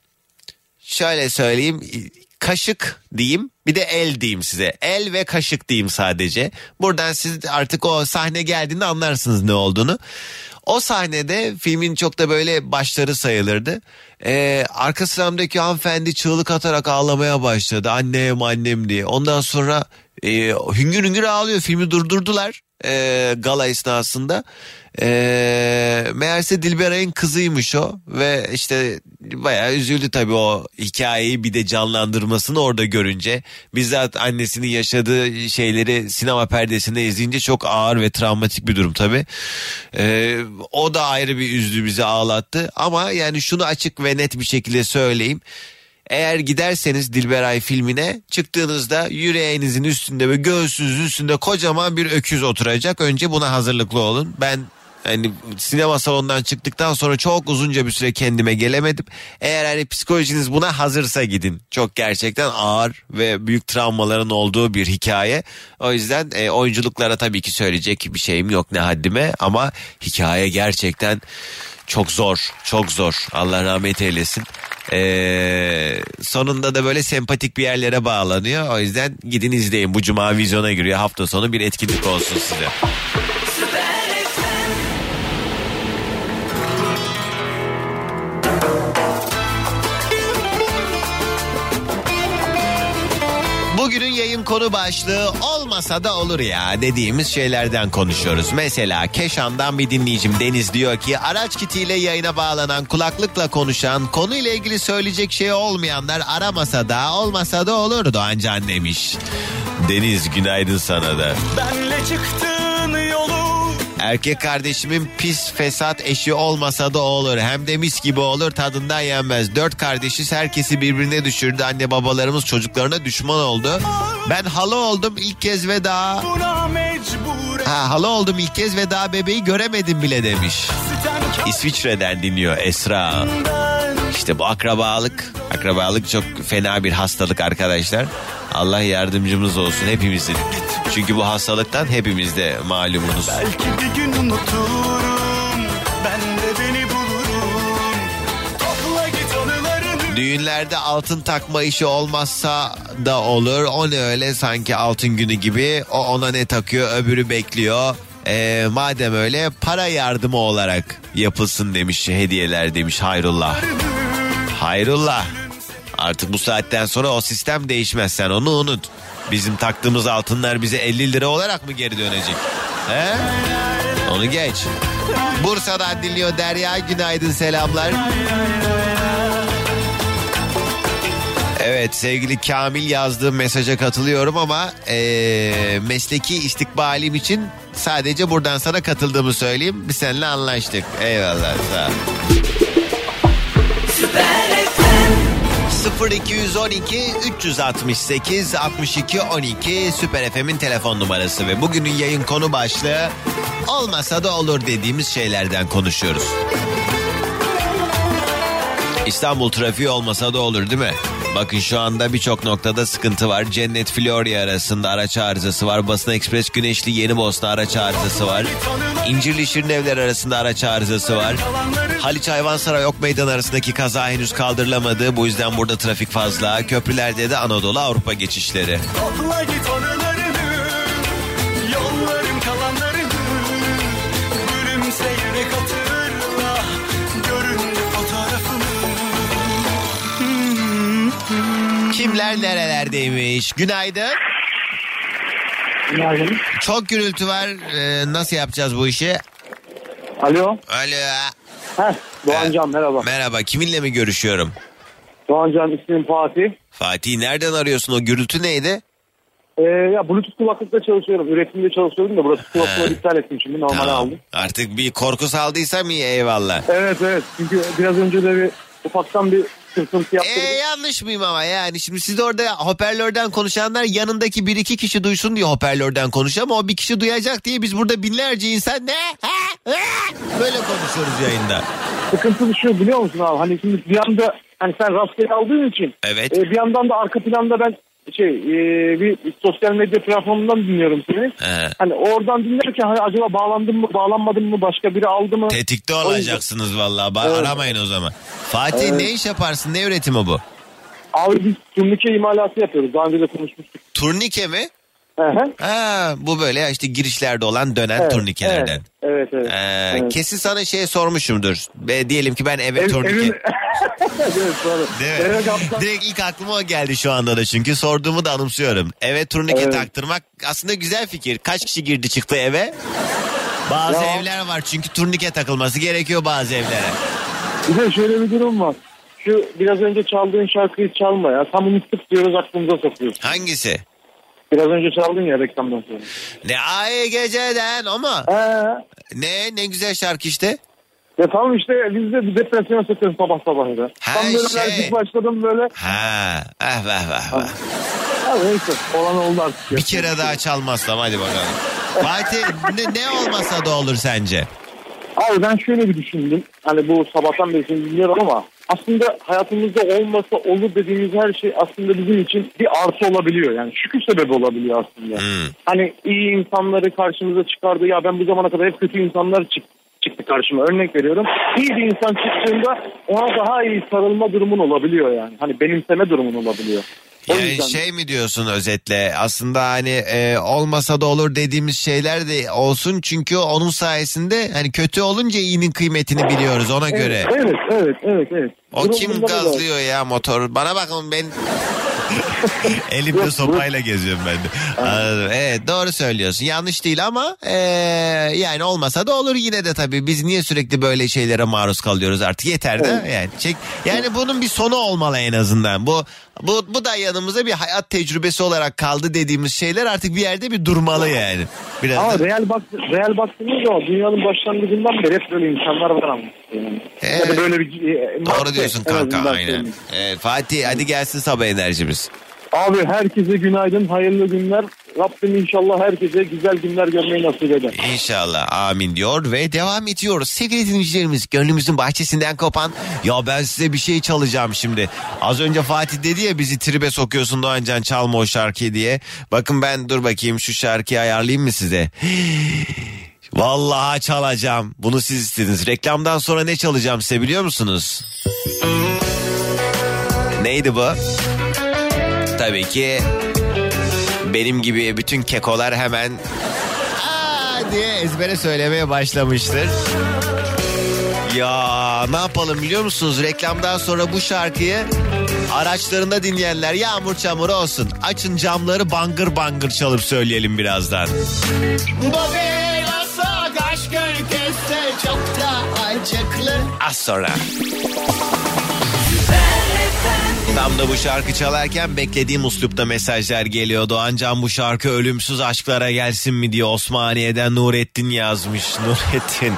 şöyle söyleyeyim kaşık diyeyim bir de el diyeyim size. El ve kaşık diyeyim sadece. Buradan siz artık o sahne geldiğinde anlarsınız ne olduğunu. O sahnede filmin çok da böyle başları sayılırdı. Ee, arka sıramdaki hanımefendi çığlık atarak ağlamaya başladı. Annem annem diye. Ondan sonra e, hüngür hüngür ağlıyor. Filmi durdurdular e, gala esnasında. E, meğerse Dilberay'ın kızıymış o ve işte bayağı üzüldü tabii o hikayeyi bir de canlandırmasını orada görünce. Bizzat annesinin yaşadığı şeyleri sinema perdesinde izleyince çok ağır ve travmatik bir durum tabii. E, o da ayrı bir üzdü bizi ağlattı ama yani şunu açık ve net bir şekilde söyleyeyim. Eğer giderseniz Dilberay filmine çıktığınızda yüreğinizin üstünde ve göğsünüzün üstünde kocaman bir öküz oturacak. Önce buna hazırlıklı olun. Ben hani sinema salonundan çıktıktan sonra çok uzunca bir süre kendime gelemedim. Eğer hani psikolojiniz buna hazırsa gidin. Çok gerçekten ağır ve büyük travmaların olduğu bir hikaye. O yüzden e, oyunculuklara tabii ki söyleyecek bir şeyim yok ne haddime ama hikaye gerçekten çok zor, çok zor. Allah rahmet eylesin. Ee, sonunda da böyle sempatik bir yerlere bağlanıyor. O yüzden gidin izleyin. Bu cuma vizyona giriyor. Hafta sonu bir etkinlik olsun size. Bugünün yayın konu başlığı olmasa da olur ya dediğimiz şeylerden konuşuyoruz. Mesela Keşan'dan bir dinleyicim Deniz diyor ki araç kitiyle yayına bağlanan kulaklıkla konuşan konuyla ilgili söyleyecek şey olmayanlar aramasa da olmasa da olur Doğancan demiş. Deniz günaydın sana da. Benle çıktığın yolu Erkek kardeşimin pis fesat eşi olmasa da olur. Hem de mis gibi olur tadından yenmez. Dört kardeşiz herkesi birbirine düşürdü. Anne babalarımız çocuklarına düşman oldu. Ben hala oldum ilk kez ve daha... Ha hala oldum ilk kez ve daha bebeği göremedim bile demiş. İsviçre'den dinliyor Esra. İşte bu akrabalık. Akrabalık çok fena bir hastalık arkadaşlar. Allah yardımcımız olsun hepimizin. Çünkü bu hastalıktan hepimiz de malumunuz. Belki bir gün unuturum Ben de beni bulurum Topla git anılarını Düğünlerde altın takma işi olmazsa da olur. O ne öyle sanki altın günü gibi. O ona ne takıyor öbürü bekliyor. Ee, madem öyle para yardımı olarak yapılsın demiş hediyeler demiş Hayrullah. Hayrullah. Artık bu saatten sonra o sistem değişmez sen onu unut. Bizim taktığımız altınlar bize 50 lira olarak mı geri dönecek? He? Onu geç. Bursa'dan dinliyor Derya günaydın selamlar. Evet sevgili Kamil yazdığı mesaja katılıyorum ama eee, mesleki istikbalim için sadece buradan sana katıldığımı söyleyeyim. Biz seninle anlaştık. Eyvallah sağ ol. 0212 368 62 12 Süper FM'in telefon numarası ve bugünün yayın konu başlığı olmasa da olur dediğimiz şeylerden konuşuyoruz. İstanbul trafiği olmasa da olur değil mi? Bakın şu anda birçok noktada sıkıntı var. Cennet Florya arasında araç arızası var. Basın Ekspres Güneşli Yeni Bosna araç arızası var. İncirli Şirinevler arasında araç arızası var. Haliç Hayvansaray Ok Meydan arasındaki kaza henüz kaldırılamadı. Bu yüzden burada trafik fazla. Köprülerde de Anadolu Avrupa geçişleri. Topla git anılarını Yolların kalanlarını Kimler nerelerdeymiş? Günaydın. Günaydın. Çok gürültü var. Ee, nasıl yapacağız bu işi? Alo. Alo. Heh, Doğancan merhaba. Merhaba. Kiminle mi görüşüyorum? Doğancan ismim Fatih. Fatih nereden arıyorsun? O gürültü neydi? Ee, ya Bluetooth kulaklıkta çalışıyorum. Üretimde çalışıyordum da burası kulaklığı iptal ettim şimdi. Normal aldım. Artık bir korku saldıysam iyi eyvallah. Evet evet. Çünkü biraz önce de bir ufaktan bir sıkıntı yaptım. Ee, yanlış mıyım ama yani şimdi siz orada hoparlörden konuşanlar yanındaki bir iki kişi duysun diye hoparlörden konuşuyor ama o bir kişi duyacak diye biz burada binlerce insan ne Ha? Ha? böyle konuşuyoruz yayında. Sıkıntı şu biliyor musun abi? Hani şimdi bir anda hani sen rastgele aldığın için Evet. e, bir yandan da arka planda ben şey e, bir sosyal medya platformundan dinliyorum seni. He. Hani oradan dinlerken hani acaba bağlandım mı bağlanmadım mı başka biri aldı mı? Tetikte olacaksınız vallahi. Ba- Evet. Aramayın o zaman. Fatih Evet. ne iş yaparsın? Ne üretimi bu? Abi biz turnike imalatı yapıyoruz. Daha önce de konuşmuştuk. Turnike mi? Hı. Ha, bu böyle ya işte girişlerde olan dönen Evet, turnikelerden. Evet evet. Ee, Evet. Kesin sana şey sormuşumdur. Ve diyelim ki ben eve Ev- turnike... evin- evet doğru. Değil mi? Evet, kaptan. Direkt ilk aklıma o geldi şu anda da çünkü sorduğumu da anımsıyorum. Eve turnike Evet. taktırmak aslında güzel fikir. Kaç kişi girdi çıktı eve? Bazı Ya. evler var çünkü turnike takılması gerekiyor bazı evlere. Bir de şöyle bir durum var. Şu biraz önce çaldığın şarkıyı çalma ya. Tam bunu tık diyoruz aklımıza sokuyorsun. Hangisi? Biraz önce çaldın ya reklamdan sonra. Ne ay geceden ama. Ne ne güzel şarkı işte. Ya tamam işte biz de bir depresyona sokuyoruz sabah sabah ya. Ha, Tam böyle şey. enerjik başladım böyle. Ha, ah vah vah vah. Neyse olan oldu artık. ya. Bir kere daha çalmazsam hadi bakalım. Fatih ne, ne olmasa da olur sence? Abi ben şöyle bir düşündüm. Hani bu sabahtan beri seni dinliyorum ama aslında hayatımızda olmasa olur dediğimiz her şey aslında bizim için bir artı olabiliyor. Yani şükür sebebi olabiliyor aslında. Hani iyi insanları karşımıza çıkardı. Ya ben bu zamana kadar hep kötü insanlar çık çıktı karşıma. Örnek veriyorum. İyi bir insan çıktığında ona daha iyi sarılma durumun olabiliyor yani. Hani benimseme durumun olabiliyor. O Yani yüzden- şey mi diyorsun özetle aslında hani e, olmasa da olur dediğimiz şeyler de olsun çünkü onun sayesinde hani kötü olunca iyinin kıymetini biliyoruz ona göre. Evet, evet, evet, evet. O Durum kim bunda da gazlıyor ya motor? Bana bakın ben elimde sopayla geziyorum ben de. Evet doğru söylüyorsun. Yanlış değil ama e, yani olmasa da olur yine de tabii. Biz niye sürekli böyle şeylere maruz kalıyoruz artık yeter de yani. Çek, yani bunun bir sonu olmalı en azından. Bu bu bu da yanımıza bir hayat tecrübesi olarak kaldı dediğimiz şeyler artık bir yerde bir durmalı yani. Biraz Ama da- real, bak, real baktığınız zaman dünyanın başlangıcından beri hep böyle insanlar var ama. Yani. Ya da böyle bir, e, Doğru diyorsun kanka aynen. Evet, Fatih hadi gelsin sabah enerjimiz. Abi herkese günaydın, hayırlı günler. Rabbim inşallah herkese güzel günler görmeyi nasip eder. İnşallah amin diyor ve devam ediyoruz. Sevgili dinleyicilerimiz gönlümüzün bahçesinden kopan ya ben size bir şey çalacağım şimdi. Az önce Fatih dedi ya bizi tribe sokuyorsun Doğancan çalma o şarkıyı diye. Bakın ben dur bakayım şu şarkıyı ayarlayayım mı size? Vallahi çalacağım. Bunu siz istediniz. Reklamdan sonra ne çalacağım size biliyor musunuz? Neydi bu? Tabii ki benim gibi bütün kekolar hemen "Aa!" diye ezbere söylemeye başlamıştır. Ya ne yapalım biliyor musunuz? Reklamdan sonra bu şarkıyı araçlarında dinleyenler yağmur çamur olsun. Açın camları bangır bangır çalıp söyleyelim birazdan. Az sonra. Tam da bu şarkı çalarken beklediğim uslupta mesajlar geliyor. Doğancan bu şarkı ölümsüz aşklara gelsin mi diye Osmaniye'den Nurettin yazmış. Nurettin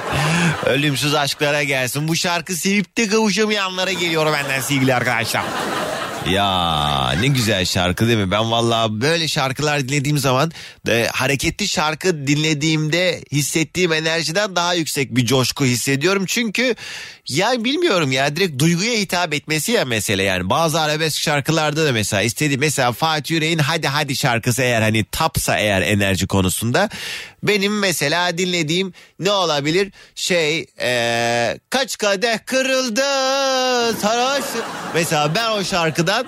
ölümsüz aşklara gelsin. Bu şarkı sevip de kavuşamayanlara geliyor benden sevgili arkadaşlar. Ya ne güzel şarkı değil mi? Ben vallahi böyle şarkılar dinlediğim zaman e, hareketli şarkı dinlediğimde hissettiğim enerjiden daha yüksek bir coşku hissediyorum. Çünkü ya bilmiyorum ya direkt duyguya hitap etmesi ya mesele yani. Bazı arabesk şarkılarda da mesela istediği mesela Fatih Yüreğin Hadi Hadi şarkısı eğer hani tapsa eğer enerji konusunda benim mesela dinlediğim ne olabilir? Şey e, kaç kadeh kırıldı sarhoş. Mesela ben o şarkıdan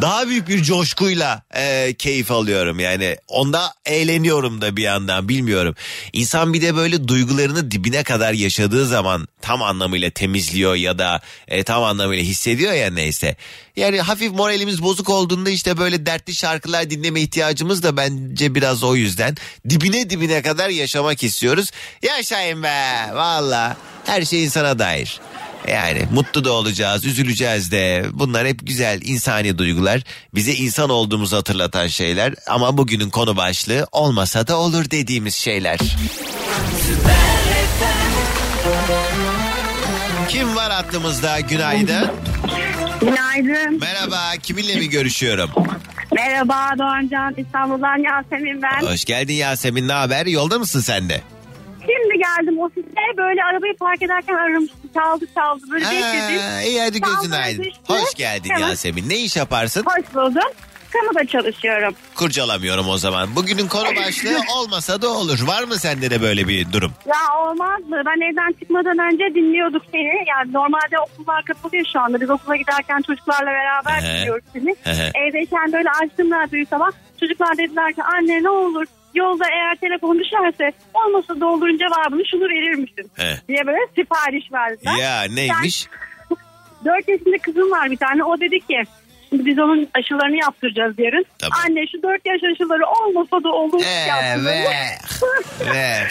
daha büyük bir coşkuyla e, keyif alıyorum yani onda eğleniyorum da bir yandan bilmiyorum. İnsan bir de böyle duygularını dibine kadar yaşadığı zaman tam anlamıyla temizliyor ya da e, tam anlamıyla hissediyor ya neyse. Yani hafif moralimiz bozuk olduğunda işte böyle dertli şarkılar dinleme ihtiyacımız da bence biraz o yüzden dibine dibine kadar yaşamak istiyoruz. Yaşayın be valla her şey insana dair. Yani mutlu da olacağız, üzüleceğiz de. Bunlar hep güzel insani duygular. Bize insan olduğumuzu hatırlatan şeyler. Ama bugünün konu başlığı olmasa da olur dediğimiz şeyler. Kim var hattımızda? Günaydın. Günaydın. Merhaba, kiminle mi görüşüyorum? Merhaba Doğancan İstanbul'dan Yasemin ben. Hoş geldin Yasemin, ne haber? Yolda mısın sen de? Geldim ofiste böyle arabayı park ederken aramıştı çaldı çaldı böyle bekledim. Ha, iyi hadi gözün aydın. Hoş geldin Evet. Yasemin. Ne iş yaparsın? Hoş buldum. Kamuda çalışıyorum. Kurcalamıyorum o zaman. Bugünün konu başlığı olmasa da olur. Var mı sende de böyle bir durum? Ya olmaz mı? Ben evden çıkmadan önce dinliyorduk seni. Yani normalde okullar kapalıyor şu anda. Biz okula giderken çocuklarla beraber dinliyoruz seni. Evdeyken böyle açtım radyoyu sabah. Çocuklar dediler ki anne ne olur yolda eğer telefon düşerse olmasa da olurun cevabını şunu verir misin? He. diye böyle sipariş verdiler. Ya neymiş? 4 yaşında kızım var bir tane. O dedi ki şimdi biz onun aşılarını yaptıracağız yarın. Anne şu 4 yaş aşıları olmasa da olur. yaptıralım. Evet.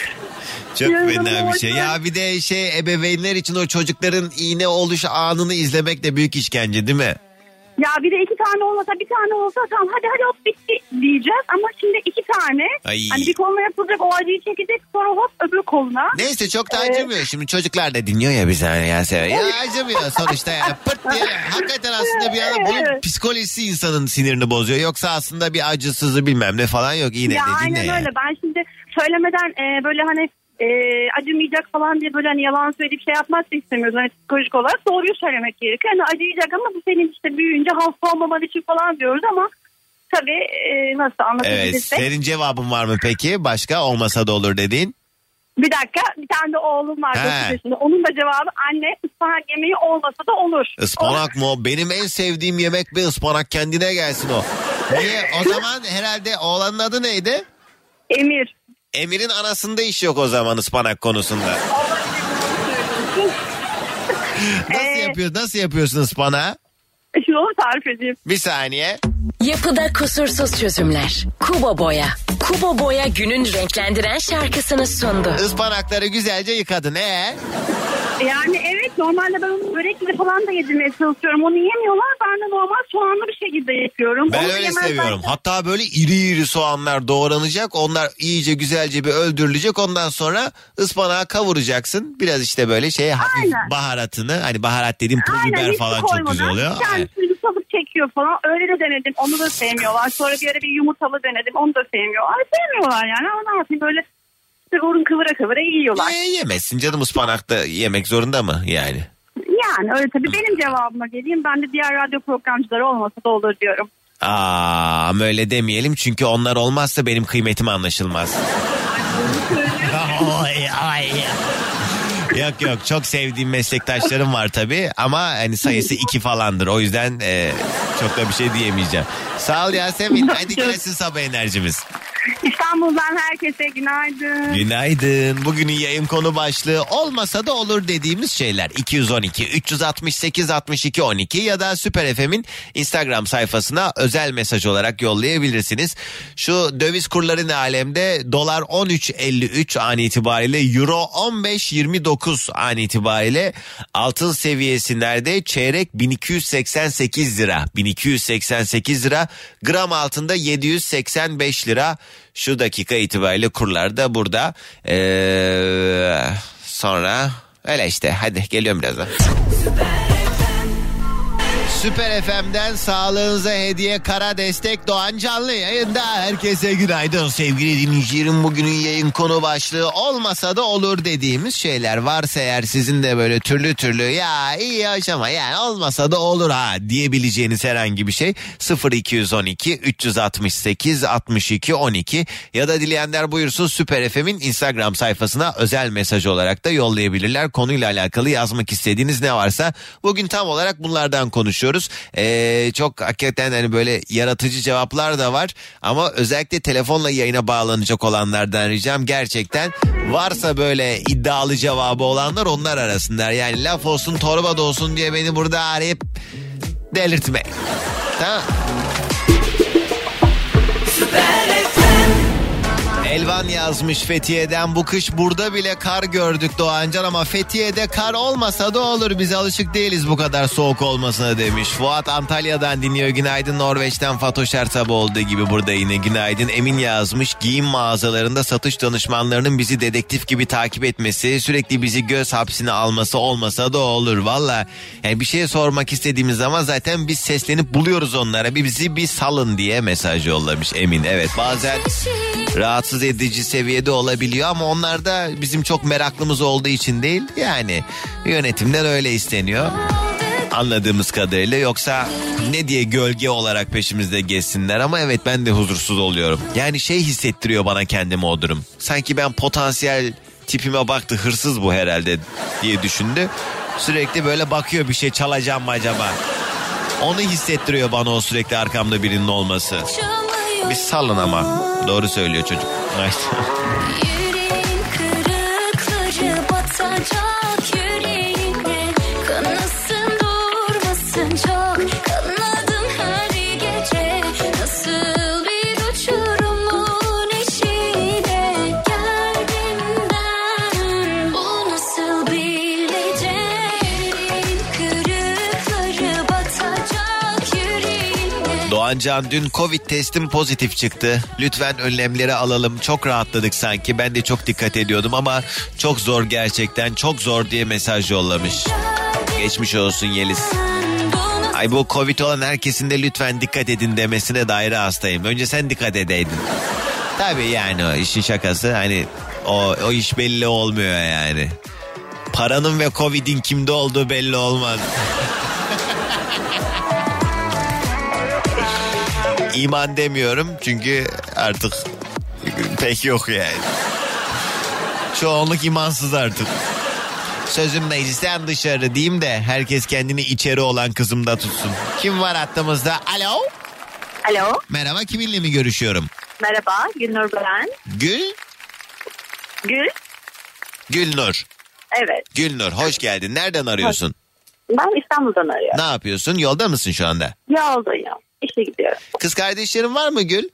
Çok Yazın fena bir şey. Ya bir de şey ebeveynler için o çocukların iğne oluş anını izlemek de büyük işkence değil mi? Ya bir de iki tane olmasa bir tane olsa tamam hadi hadi hop bitti diyeceğiz. Ama şimdi iki tane. Ay. Hani bir koluna yapılacak o acıyı çekecek sonra hop öbür koluna. Neyse çok da acımıyor. Şimdi çocuklar da dinliyor ya bizi hani ya sever. Ya acımıyor sonuçta yani pırt diye. Hakikaten aslında bir yana bunun psikolojisi insanın sinirini bozuyor. Yoksa aslında bir acısızı bilmem ne falan yok. Yine ya de aynen dinle ya. öyle. Ben şimdi söylemeden e, böyle hani e, acımayacak falan diye böyle hani yalan söyleyip şey yapmak da istemiyoruz. Hani psikolojik olarak doğruyu söylemek gerekiyor. Hani acıyacak ama bu senin işte büyüyünce hasta olmaman için falan diyoruz ama tabii e, nasıl Evet anlatabilirsek. senin cevabın var mı peki? Başka olmasa da olur dediğin? Bir dakika bir tane de oğlum var He. 9 yaşında. Onun da cevabı anne ıspanak yemeği olmasa da olur. Ispanak mı o? Benim en sevdiğim yemek bir ıspanak kendine gelsin o. Niye? O zaman herhalde oğlanın adı neydi? Emir. Emir'in anasında iş yok o zaman ıspanak konusunda. nasıl yapıyor? Nasıl yapıyorsun ıspanağı? Şimdi onu tarif edeyim. Bir saniye. Yapıda kusursuz çözümler. Kubo Boya. Kubo Boya günün renklendiren şarkısını sundu. Ispanakları güzelce yıkadın. Ee? Yani evet normalde ben onu börekle falan da yedirmeye çalışıyorum. Onu yemiyorlar. Ben de normal soğanlı bir şekilde yapıyorum. Ben Onu öyle seviyorum. Hatta böyle iri iri soğanlar doğranacak. Onlar iyice güzelce bir öldürülecek. Ondan sonra ıspanağı kavuracaksın. Biraz işte böyle şey hafif Aynen. baharatını. Hani baharat dediğim pul Aynen, biber falan çok koymadan güzel oluyor. Bir tane yumurtalık çekiyor falan. Öyle de denedim. Onu da sevmiyorlar. Sonra bir ara bir yumurtalı denedim. Onu da sevmiyorlar. Sevmiyorlar yani. Ama ne yapayım böyle sıvırın kıvıra kıvıra yiyorlar. Niye yemezsin canım ıspanak da yemek zorunda mı yani? Yani öyle tabii benim cevabıma geleyim. Ben de diğer radyo programcıları olmasa da olur diyorum. Aa, ama öyle demeyelim çünkü onlar olmazsa benim kıymetim anlaşılmaz. Ay, ay. Yok yok çok sevdiğim meslektaşlarım var tabii ama hani sayısı iki falandır o yüzden e, çok da bir şey diyemeyeceğim. Sağ ol Yasemin hadi gelsin sabah enerjimiz. İstanbul'dan herkese günaydın. Günaydın. Bugünün yayın konu başlığı olmasa da olur dediğimiz şeyler. 212 368 62 12 ya da Süper FM'in Instagram sayfasına özel mesaj olarak yollayabilirsiniz. Şu döviz kurları ne alemde? Dolar 13.53 an itibariyle, Euro 15.29 an itibariyle altın seviyesi? Çeyrek 1288 lira. 1288 lira. Gram altında 785 lira. Şu dakika itibariyle kurlar da burada. Ee, sonra öyle işte hadi geliyorum birazdan. FM'den sağlığınıza hediye kara destek Doğan Canlı yayında. Herkese günaydın sevgili dinleyicilerim. Bugünün yayın konu başlığı olmasa da olur dediğimiz şeyler varsa eğer sizin de böyle türlü türlü ya iyi yaşama yani olmasa da olur ha diyebileceğiniz herhangi bir şey 0212 368 62 12 ya da dileyenler buyursun Süper FM'in Instagram sayfasına özel mesaj olarak da yollayabilirler. Konuyla alakalı yazmak istediğiniz ne varsa bugün tam olarak bunlardan konuşuyoruz. Çalışıyoruz. Ee, çok hakikaten hani böyle yaratıcı cevaplar da var. Ama özellikle telefonla yayına bağlanacak olanlardan ricam gerçekten varsa böyle iddialı cevabı olanlar onlar arasınlar. Yani laf olsun torba da olsun diye beni burada arayıp delirtme. Tamam. Elvan yazmış Fethiye'den bu kış burada bile kar gördük Doğancan ama Fethiye'de kar olmasa da olur biz alışık değiliz bu kadar soğuk olmasına demiş. Fuat Antalya'dan dinliyor günaydın Norveç'ten Fatoş Ersab olduğu gibi burada yine günaydın. Emin yazmış giyim mağazalarında satış danışmanlarının bizi dedektif gibi takip etmesi sürekli bizi göz hapsine alması olmasa da olur valla. Yani bir şey sormak istediğimiz zaman zaten biz seslenip buluyoruz onlara bir bizi bir salın diye mesaj yollamış Emin. Evet bazen rahatsız edici seviyede olabiliyor ama onlar da bizim çok meraklımız olduğu için değil. Yani yönetimden öyle isteniyor. Anladığımız kadarıyla yoksa ne diye gölge olarak peşimizde gezsinler ama evet ben de huzursuz oluyorum. Yani şey hissettiriyor bana kendimi o durum. Sanki ben potansiyel tipime baktı hırsız bu herhalde diye düşündü. Sürekli böyle bakıyor bir şey çalacağım mı acaba? Onu hissettiriyor bana o sürekli arkamda birinin olması. Bir salın ama. Doğru söylüyor çocuk. Doğancan dün Covid testim pozitif çıktı. Lütfen önlemleri alalım. Çok rahatladık sanki. Ben de çok dikkat ediyordum ama çok zor gerçekten. Çok zor diye mesaj yollamış. Geçmiş olsun Yeliz. Ay bu Covid olan herkesin de lütfen dikkat edin demesine dair hastayım. Önce sen dikkat edeydin. Tabii yani o işin şakası. Hani o, o iş belli olmuyor yani. Paranın ve Covid'in kimde olduğu belli olmaz. İman demiyorum çünkü artık pek yok yani. Çoğunluk imansız artık. Sözüm meclisten dışarı diyeyim de herkes kendini içeri olan kızımda tutsun. Kim var hattımızda? Alo? Alo. Merhaba kiminle mi görüşüyorum? Merhaba. Gülnur ben. Gül? Gül. Gülnur. Evet. Gülnur hoş geldin. Nereden arıyorsun? Ben İstanbul'dan arıyorum. Ne yapıyorsun? Yolda mısın şu anda? Yoldayım. İşe gidiyorum. Kız kardeşlerin var mı Gül?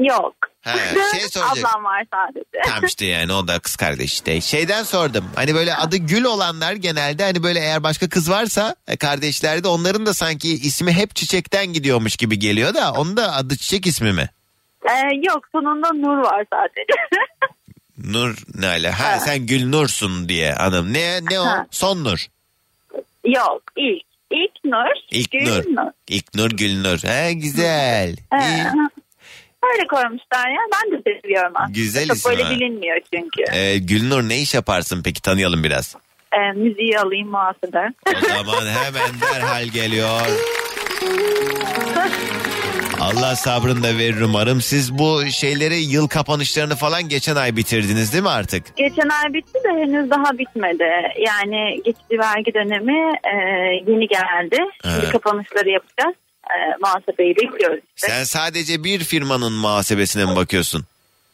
Yok. He, şey soracak. Ablam var sadece. Tamam işte yani o da kız kardeş işte. Şeyden sordum. Hani böyle adı Gül olanlar genelde hani böyle eğer başka kız varsa e, kardeşlerde onların da sanki ismi hep çiçekten gidiyormuş gibi geliyor da onun da adı çiçek ismi mi? Ee, yok sonunda Nur var sadece. Nur ne ala? Ha, sen Gül Nur'sun diye hanım. Ne ne o? Ha. Son Nur. Yok ilk. İlk Nur. İlk Gül Nur. Nur. İlk Nur Gül Nur. He güzel. Ee, Öyle koymuşlar ya. Ben de seviyorum aslında. Güzel Çok isim böyle ha. bilinmiyor çünkü. Ee, Gülnur ne iş yaparsın peki tanıyalım biraz. Ee, müziği alayım muhasebe. O zaman hemen derhal geliyor. Allah sabrını da verir umarım. Siz bu şeyleri yıl kapanışlarını falan geçen ay bitirdiniz değil mi artık? Geçen ay bitti de henüz daha bitmedi. Yani geçici vergi dönemi e, yeni geldi. Şimdi Ha. kapanışları yapacağız. E, muhasebeyi bekliyoruz işte. Sen sadece bir firmanın muhasebesine mi bakıyorsun?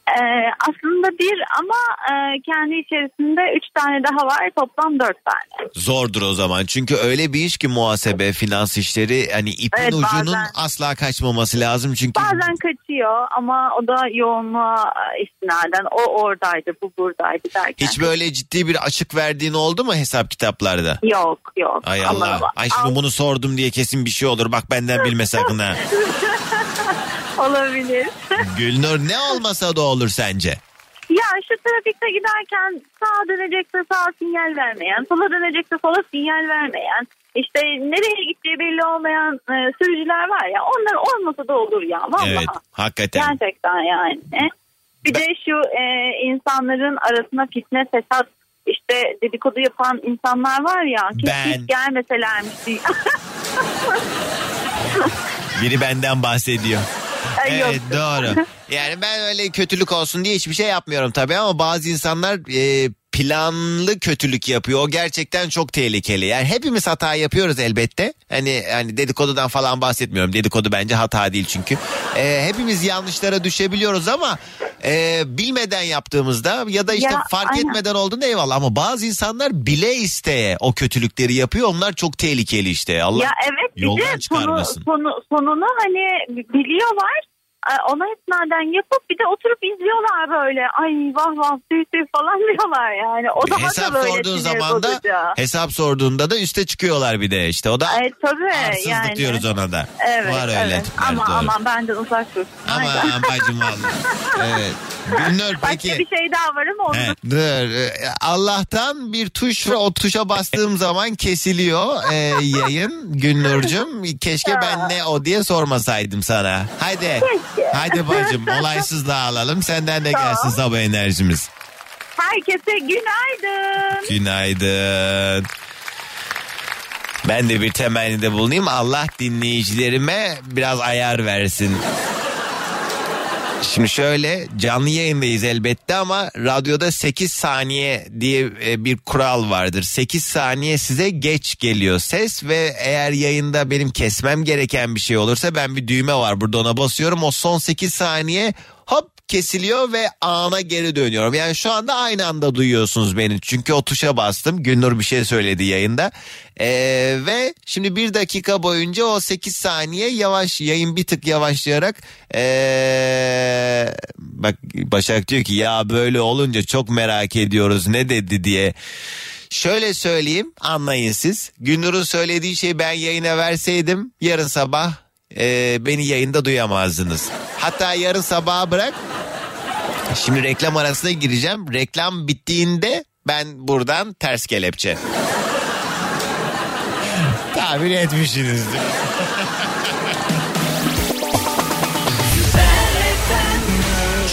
E, aslında bir ama e, kendi içerisinde üç tane daha var. Toplam dört tane. Zordur o zaman. Çünkü öyle bir iş ki muhasebe, finans işleri hani ipin Evet, ucunun bazen- asla kaçmaması lazım. Çünkü Bazen kaçıyor ama o da yoğunluğa e, istinaden. O oradaydı, bu buradaydı derken. hiç böyle ciddi bir açık verdiğin oldu mu hesap kitaplarda? Yok yok. Ay Ama- Allah. Ay şimdi bunu sordum diye kesin bir şey olur. Bak benden bilme sakın ha. Olabilir. Gülnur ne olmasa da olur sence? Ya şu trafikte giderken sağa dönecekse sağa sinyal vermeyen, sola dönecekse sola sinyal vermeyen, işte nereye gittiği belli olmayan e, sürücüler var ya onlar olmasa da olur ya vallahi. Evet hakikaten. Gerçekten yani. Bir de şu e, insanların arasına fitne fesat işte dedikodu yapan insanlar var ya. Keşke Ben. hiç gelmeselermiş. Biri benden bahsediyor. Evet doğru. Yani ben öyle kötülük olsun diye hiçbir şey yapmıyorum tabii ama bazı insanlar e, planlı kötülük yapıyor. O gerçekten çok tehlikeli. Yani hepimiz hata yapıyoruz elbette. Hani hani dedikodudan falan bahsetmiyorum. Dedikodu bence hata değil çünkü. Ee, hepimiz yanlışlara düşebiliyoruz ama e, bilmeden yaptığımızda ya da işte Ya, fark aynen. etmeden olduğunda eyvallah ama bazı insanlar bile isteye o kötülükleri yapıyor. Onlar çok tehlikeli işte. Allah ya evet yoldan sonu, çıkarmasın. sonu, sonunu hani biliyorlar. Ee, Ona esnaden yapıp bir de oturup izliyorlar böyle. Ay vah vah tüy tüy falan diyorlar yani. O hesap da böyle sorduğun zaman da hesap sorduğunda da üste çıkıyorlar bir de işte o da Evet tabii arsızlık yani. diyoruz ona da. Evet, Var öyle evet. tipler, Ama doğru. aman benden uzak dur. Aman bacım valla. Evet. Başka peki. bir şey daha var ama onu He, dur. Allah'tan bir tuş ve o tuşa bastığım zaman kesiliyor ee, yayın. Günnur'cum keşke ben ne o diye sormasaydım sana. Haydi. Haydi bacım olaysız dağılalım. Senden de gelsin sabah enerjimiz. herkese günaydın. Günaydın. Ben de bir temennide bulunayım. Allah dinleyicilerime biraz ayar versin. Şimdi şöyle canlı yayındayız elbette ama radyoda 8 saniye diye e, bir kural vardır. 8 saniye size geç geliyor ses ve eğer yayında benim kesmem gereken bir şey olursa ben bir düğme var burada ona basıyorum. O son 8 saniye hop kesiliyor ve ana geri dönüyorum. Yani şu anda aynı anda duyuyorsunuz beni. Çünkü o tuşa bastım. Günnur bir şey söyledi yayında. Ee, ve şimdi bir dakika boyunca o 8 saniye yavaş yayın bir tık yavaşlayarak ee, bak Başak diyor ki ya böyle olunca çok merak ediyoruz ne dedi diye. Şöyle söyleyeyim anlayın siz. Günnur'un söylediği şeyi ben yayına verseydim yarın sabah ee, beni yayında duyamazdınız. Hatta yarın sabaha bırak Şimdi reklam arasına gireceğim. Reklam bittiğinde ben buradan ters kelepçe. Tahmin etmişsinizdir.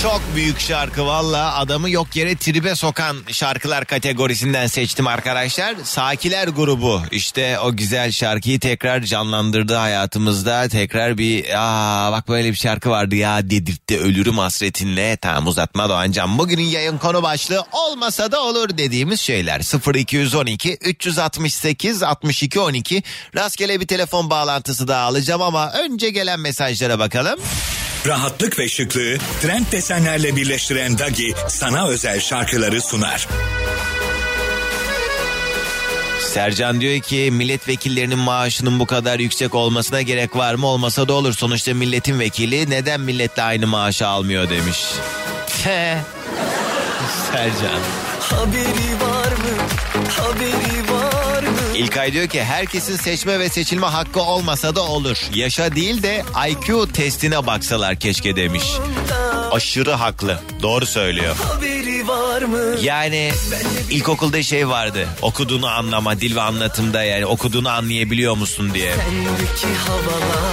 Çok büyük şarkı valla adamı yok yere tribe sokan şarkılar kategorisinden seçtim arkadaşlar. Sakiler grubu işte o güzel şarkıyı tekrar canlandırdı hayatımızda. Tekrar bir aa bak böyle bir şarkı vardı ya dedirtti ölürüm hasretinle. Tamam uzatma Doğancan. Bugünün yayın konu başlığı olmasa da olur dediğimiz şeyler. 0212 368 62 12 rastgele bir telefon bağlantısı daha alacağım ama önce gelen mesajlara bakalım. Rahatlık ve şıklığı trend desenlerle birleştiren Dagi sana özel şarkıları sunar. Sercan diyor ki milletvekillerinin maaşının bu kadar yüksek olmasına gerek var mı? Olmasa da olur. Sonuçta milletin vekili neden milletle aynı maaşı almıyor demiş. Sercan. Haberi var mı? Haberi var mı? İlkay diyor ki herkesin seçme ve seçilme hakkı olmasa da olur. Yaşa değil de IQ testine baksalar keşke demiş. Aşırı haklı. Doğru söylüyor. Mı? Yani ilkokulda şey vardı. Okuduğunu anlama, dil ve anlatımda yani okuduğunu anlayabiliyor musun diye.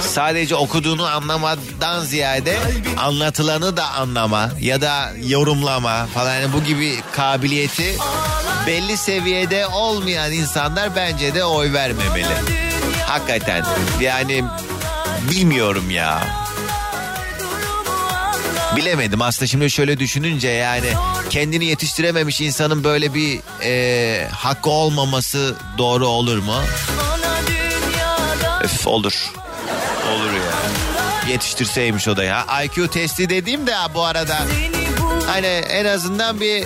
Sadece okuduğunu anlamadan ziyade anlatılanı da anlama ya da yorumlama falan yani bu gibi kabiliyeti belli seviyede olmayan insanlar bence de oy vermemeli. Hakikaten yani bilmiyorum ya. Bilemedim aslında şimdi şöyle düşününce yani kendini yetiştirememiş insanın böyle bir e, hakkı olmaması doğru olur mu? Öf olur. Olur ya. Yetiştirseymiş o da ya. IQ testi dediğim de bu arada hani en azından bir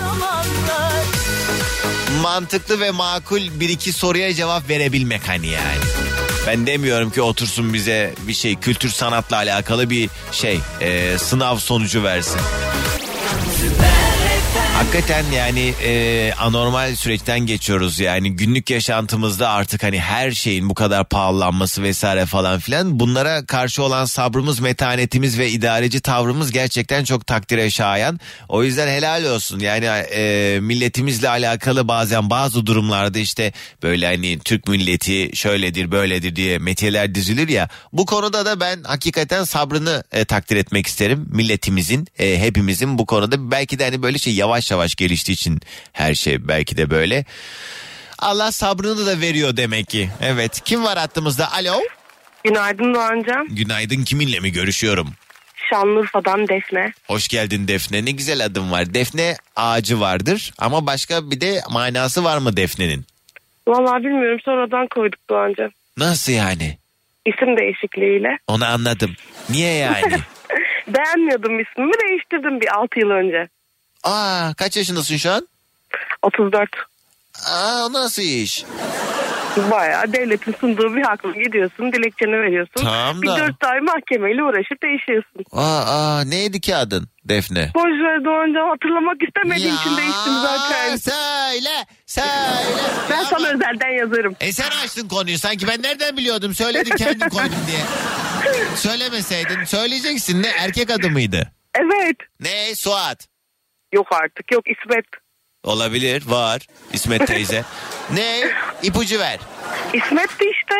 mantıklı ve makul bir iki soruya cevap verebilmek hani yani. Ben demiyorum ki otursun bize bir şey kültür sanatla alakalı bir şey e, sınav sonucu versin. Hakikaten yani e, anormal süreçten geçiyoruz. Yani günlük yaşantımızda artık hani her şeyin bu kadar pahalanması vesaire falan filan bunlara karşı olan sabrımız, metanetimiz ve idareci tavrımız gerçekten çok takdire şayan. O yüzden helal olsun. Yani e, milletimizle alakalı bazen bazı durumlarda işte böyle hani Türk milleti şöyledir böyledir diye metiyeler dizilir ya bu konuda da ben hakikaten sabrını e, takdir etmek isterim. Milletimizin e, hepimizin bu konuda. Belki de hani böyle şey yavaş yavaş geliştiği için her şey belki de böyle. Allah sabrını da veriyor demek ki. Evet kim var hattımızda alo? Günaydın Doğancan. Günaydın kiminle mi görüşüyorum? Şanlıurfa'dan Defne. Hoş geldin Defne. Ne güzel adım var. Defne ağacı vardır ama başka bir de manası var mı Defne'nin? Vallahi bilmiyorum sonradan koyduk Doğancan. Nasıl yani? İsim değişikliğiyle. Onu anladım. Niye yani? Beğenmiyordum ismimi değiştirdim bir 6 yıl önce. Aa kaç yaşındasın şu an? 34. Aa o nasıl iş? Bayağı devletin sunduğu bir hakla gidiyorsun dilekçeni veriyorsun. Tamam bir da. 4 ay mahkemeyle uğraşıp değişiyorsun. Aa, aa neydi ki adın Defne? Boşver Doğancan hatırlamak istemediğim için değiştim zaten. Söyle söyle. Ben sana özelden yazarım. E sen açtın konuyu sanki ben nereden biliyordum söyledin kendin koydum diye. Söylemeseydin söyleyeceksin ne erkek adı mıydı? Evet. Ne Suat? Yok artık yok İsmet. Olabilir var İsmet teyze. ne ipucu ver. İsmet'ti işte.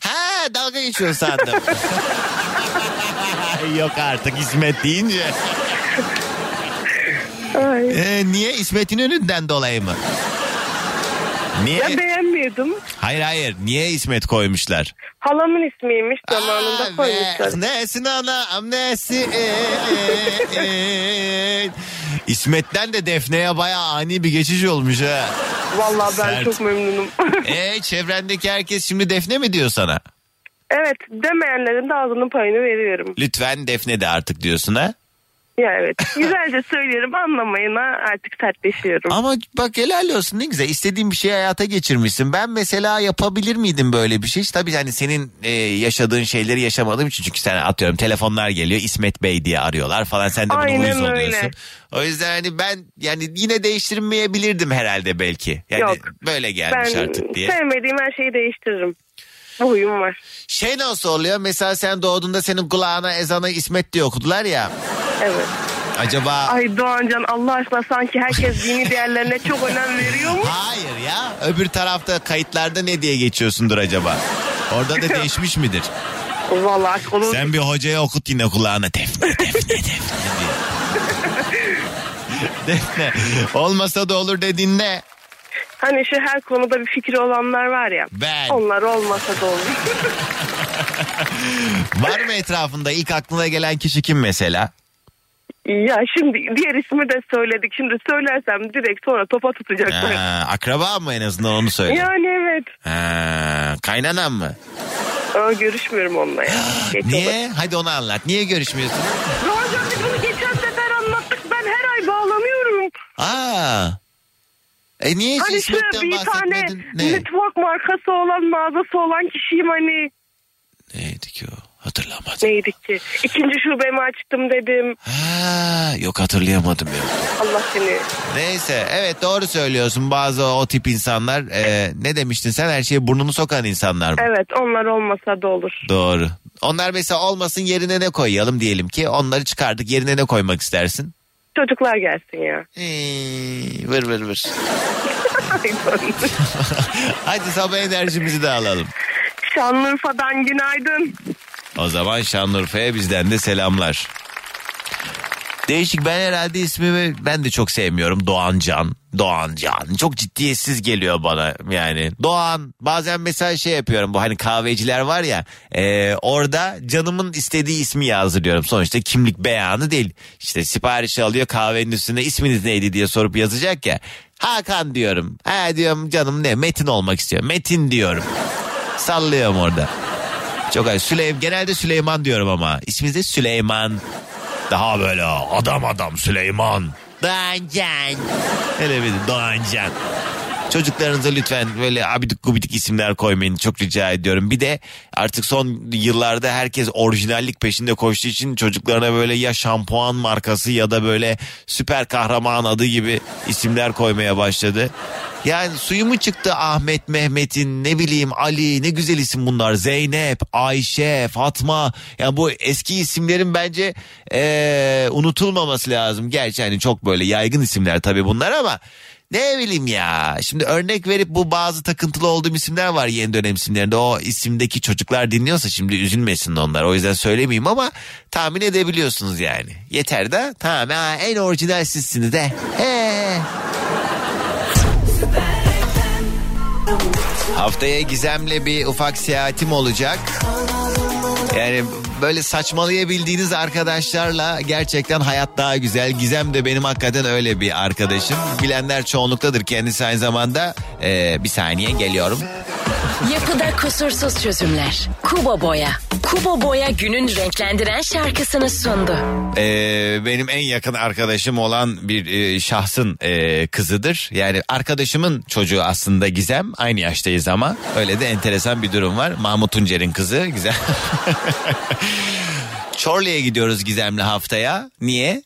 Ha dalga geçiyor sandım. Yok artık İsmet deyince. Ee, niye İsmet'in önünden dolayı mı? Niye? Ben beğenmiyordum. Hayır hayır niye İsmet koymuşlar? Halamın ismiymiş zamanında koymuşlar. Nesin anam nesi e, e, e. İsmet'ten de Defne'ye baya ani bir geçiş olmuş ha. Vallahi ben Sert. çok memnunum. E çevrendeki herkes şimdi Defne mi diyor sana? evet demeyenlerin de ağzının payını veriyorum. Lütfen Defne de artık diyorsun ha? Ya evet güzelce söylüyorum anlamayına artık sertleşiyorum. Ama bak helal olsun ne güzel istediğin bir şeyi hayata geçirmişsin. Ben mesela yapabilir miydim böyle bir şey? Tabii hani senin e, yaşadığın şeyleri yaşamadığım için çünkü sen atıyorum telefonlar geliyor İsmet Bey diye arıyorlar falan sen de buna Aynen uyuz öyle. oluyorsun. O yüzden hani ben yani yine değiştirmeyebilirdim herhalde belki. Yani Yok. böyle gelmiş ben artık diye. sevmediğim her şeyi değiştiririm. Bu huyum var. Şey nasıl oluyor? Mesela sen doğduğunda senin kulağına ezana İsmet diye okudular ya. Evet. Acaba Ay Doğancan Allah aşkına sanki herkes dini değerlerine çok önem veriyor mu? Hayır ya. Öbür tarafta kayıtlarda ne diye geçiyorsundur acaba? Orada da değişmiş midir? Vallahi aşk olur. Sen bir hocaya okut yine kulağına defne defne defne diye. defne. Olmasa da olur dediğin ne? Hani şu her konuda bir fikri olanlar var ya. Ben. Onlar olmasa da olur. Var mı etrafında ilk aklına gelen kişi kim mesela? Ya şimdi diğer ismi de söyledik. Şimdi söylersem direkt sonra topa tutacaklar. Ha, akraba mı en azından onu söyle. Yani evet. Ha, kaynanan mı? Aa, görüşmüyorum onunla ya. Geç olur. Niye? Hadi onu anlat. Niye görüşmüyorsun? Biz bunu geçen sefer anlattık. Ben her ay bağlanıyorum. Aa. E niye hiç Hani şu İsmet'ten bir tane bahsetmedin? Ne? network markası olan mağazası olan kişiyim hani. Neydi ki o? Hatırlamadım. Neydi ki? İkinci şubemi açtım dedim. Ha, yok hatırlayamadım ya. Allah seni. Neyse evet doğru söylüyorsun bazı o tip insanlar e, ne demiştin sen her şeye burnunu sokan insanlar mı? Evet onlar olmasa da olur. Doğru. Onlar mesela olmasın yerine ne koyalım diyelim ki onları çıkardık yerine ne koymak istersin? Çocuklar gelsin ya. Ee, vır vır vır. Hadi sabah enerjimizi de alalım. Şanlıurfa'dan günaydın. O zaman Şanlıurfa'ya bizden de selamlar. Değişik ben herhalde ismimi ben de çok sevmiyorum Doğancan. Doğancan çok ciddiyetsiz geliyor bana yani. Doğan bazen mesela şey yapıyorum bu hani kahveciler var ya e, orada canımın istediği ismi yazdırıyorum. Sonuçta kimlik beyanı değil. İşte siparişi alıyor kahvenin üstünde isminiz neydi diye sorup yazacak ya. Hakan diyorum. Ha diyorum canım ne Metin olmak istiyor. Metin diyorum. Sallıyorum orada. Çok ay Süleym genelde Süleyman diyorum ama isminiz de Süleyman. Daha böyle adam adam Süleyman. Doğancan. Öyle bir Doğancan. Çocuklarınıza lütfen böyle abidik gubidik isimler koymayın çok rica ediyorum. Bir de artık son yıllarda herkes orijinallik peşinde koştuğu için çocuklarına böyle ya şampuan markası ya da böyle süper kahraman adı gibi isimler koymaya başladı. Yani suyu mu çıktı Ahmet, Mehmet'in ne bileyim Ali ne güzel isim bunlar. Zeynep, Ayşe, Fatma. Yani bu eski isimlerin bence eee, unutulmaması lazım. Gerçi hani çok böyle yaygın isimler tabii bunlar ama ne bileyim ya. Şimdi örnek verip bu bazı takıntılı olduğum isimler var yeni dönem isimlerinde. O isimdeki çocuklar dinliyorsa şimdi üzülmesin onlar. O yüzden söylemeyeyim ama tahmin edebiliyorsunuz yani. Yeter de tamam ha, en orijinal sizsiniz de. Haftaya Gizem'le bir ufak seyahatim olacak. Yani böyle saçmalayabildiğiniz arkadaşlarla gerçekten hayat daha güzel. Gizem de benim hakikaten öyle bir arkadaşım. Bilenler çoğunluktadır kendisi aynı zamanda. Ee, bir saniye geliyorum. Yapıda kusursuz çözümler. Kubo Boya. Kubo Boya günün renklendiren şarkısını sundu. Ee, benim en yakın arkadaşım olan bir e, şahsın e, kızıdır. Yani arkadaşımın çocuğu aslında Gizem. Aynı yaştayız ama. Öyle de enteresan bir durum var. Mahmut Tuncer'in kızı Gizem. Çorlu'ya gidiyoruz Gizem'le haftaya. Niye?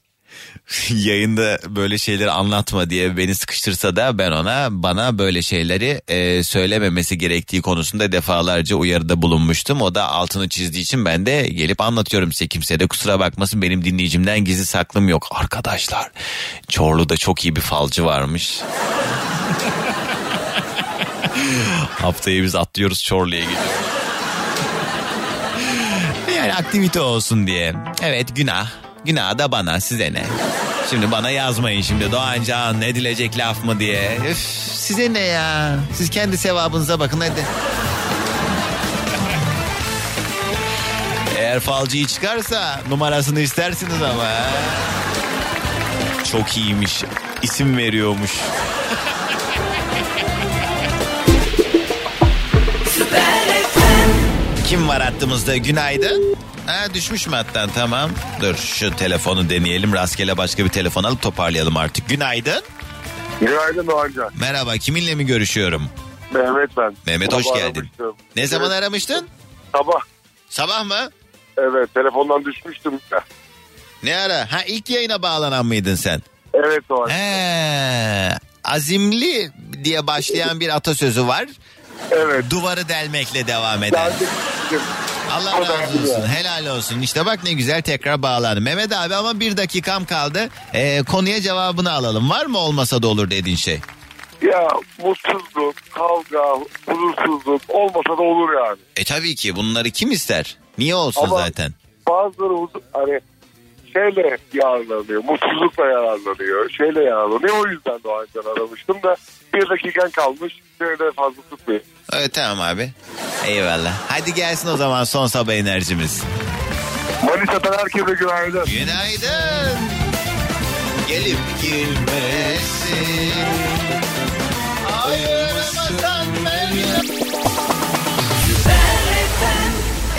Yayında böyle şeyleri anlatma diye beni sıkıştırsa da ben ona bana böyle şeyleri e, söylememesi gerektiği konusunda defalarca uyarıda bulunmuştum. O da altını çizdiği için ben de gelip anlatıyorum size kimse de kusura bakmasın benim dinleyicimden gizli saklım yok. Arkadaşlar Çorlu'da çok iyi bir falcı varmış. Haftaya biz atlıyoruz Çorlu'ya gidiyoruz. Aktivite olsun diye. Evet günah. Günah da bana size ne? Şimdi bana yazmayın şimdi Doğan Can edilecek laf mı diye. Üf, size ne ya? Siz kendi sevabınıza bakın hadi. Eğer falcıyı çıkarsa numarasını istersiniz ama. Çok iyiymiş. İsim veriyormuş. Kim var hattımızda? Günaydın. Ha düşmüş mü hattan tamam. Dur şu telefonu deneyelim. Rastgele başka bir telefon alıp toparlayalım artık. Günaydın. Günaydın Doğancan. Merhaba kiminle mi görüşüyorum? Mehmet ben. Mehmet hoş Sabah geldin. aramıştım. Ne zaman Evet, aramıştın? Sabah. Sabah mı? Evet telefondan düşmüştüm ya. Ne ara? Ha ilk yayına bağlanan mıydın sen? Evet Doğan. He, azimli diye başlayan bir atasözü var. Evet. Duvarı delmekle devam eder. Allah razı olsun. Helal olsun. İşte bak ne güzel tekrar bağlandı. Mehmet abi ama bir dakikam kaldı. Ee, konuya cevabını alalım. Var mı olmasa da olur dediğin şey? Ya mutsuzluk, kavga, huzursuzluk olmasa da olur yani. E tabii ki bunları kim ister? Niye olsun Ama- zaten? Bazıları hani şeyle yararlanıyor, mutsuzlukla yararlanıyor, şeyle yararlanıyor. O yüzden Doğancan aramıştım da bir dakikan kalmış. Şöyle fazla tutmayayım. Evet tamam abi. Eyvallah. Hadi gelsin o zaman son sabah enerjimiz. Manisa'dan herkese günaydın. Günaydın. Gelip girmesin.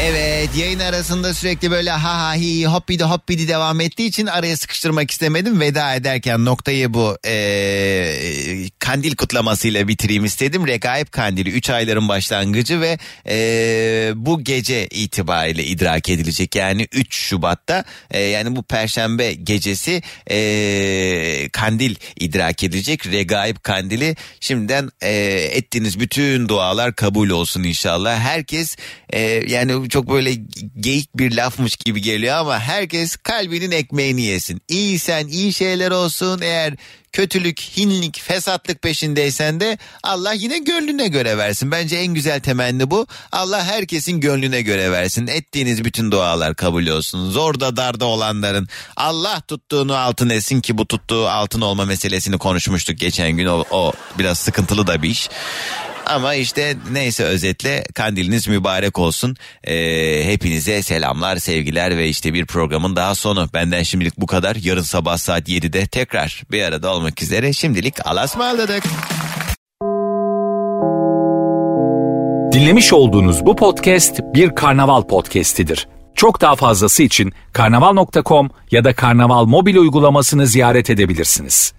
Evet yayın arasında sürekli böyle ha ha hi hoppidi hoppidi devam ettiği için araya sıkıştırmak istemedim. Veda ederken noktayı bu eee, kandil kutlamasıyla bitireyim istedim. Regaib kandili 3 ayların başlangıcı ve eee, bu gece itibariyle idrak edilecek. Yani 3 Şubat'ta eee, yani bu perşembe gecesi eee, kandil idrak edilecek. Regaib kandili şimdiden eee, ettiğiniz bütün dualar kabul olsun inşallah. Herkes eee, yani çok böyle geyik bir lafmış gibi geliyor ama herkes kalbinin ekmeğini yesin. İyi sen iyi şeyler olsun eğer kötülük, hinlik, fesatlık peşindeysen de Allah yine gönlüne göre versin. Bence en güzel temenni bu. Allah herkesin gönlüne göre versin. Ettiğiniz bütün dualar kabul olsun. Zorda darda olanların Allah tuttuğunu altın etsin ki bu tuttuğu altın olma meselesini konuşmuştuk geçen gün. O, o biraz sıkıntılı da bir iş. Ama işte neyse özetle kandiliniz mübarek olsun. Ee, hepinize selamlar, sevgiler ve işte bir programın daha sonu. Benden şimdilik bu kadar. Yarın sabah saat 7'de tekrar bir arada olmak üzere. Şimdilik alasmaladık. Dinlemiş olduğunuz bu podcast bir karnaval podcastidir. Çok daha fazlası için karnaval.com ya da karnaval mobil uygulamasını ziyaret edebilirsiniz.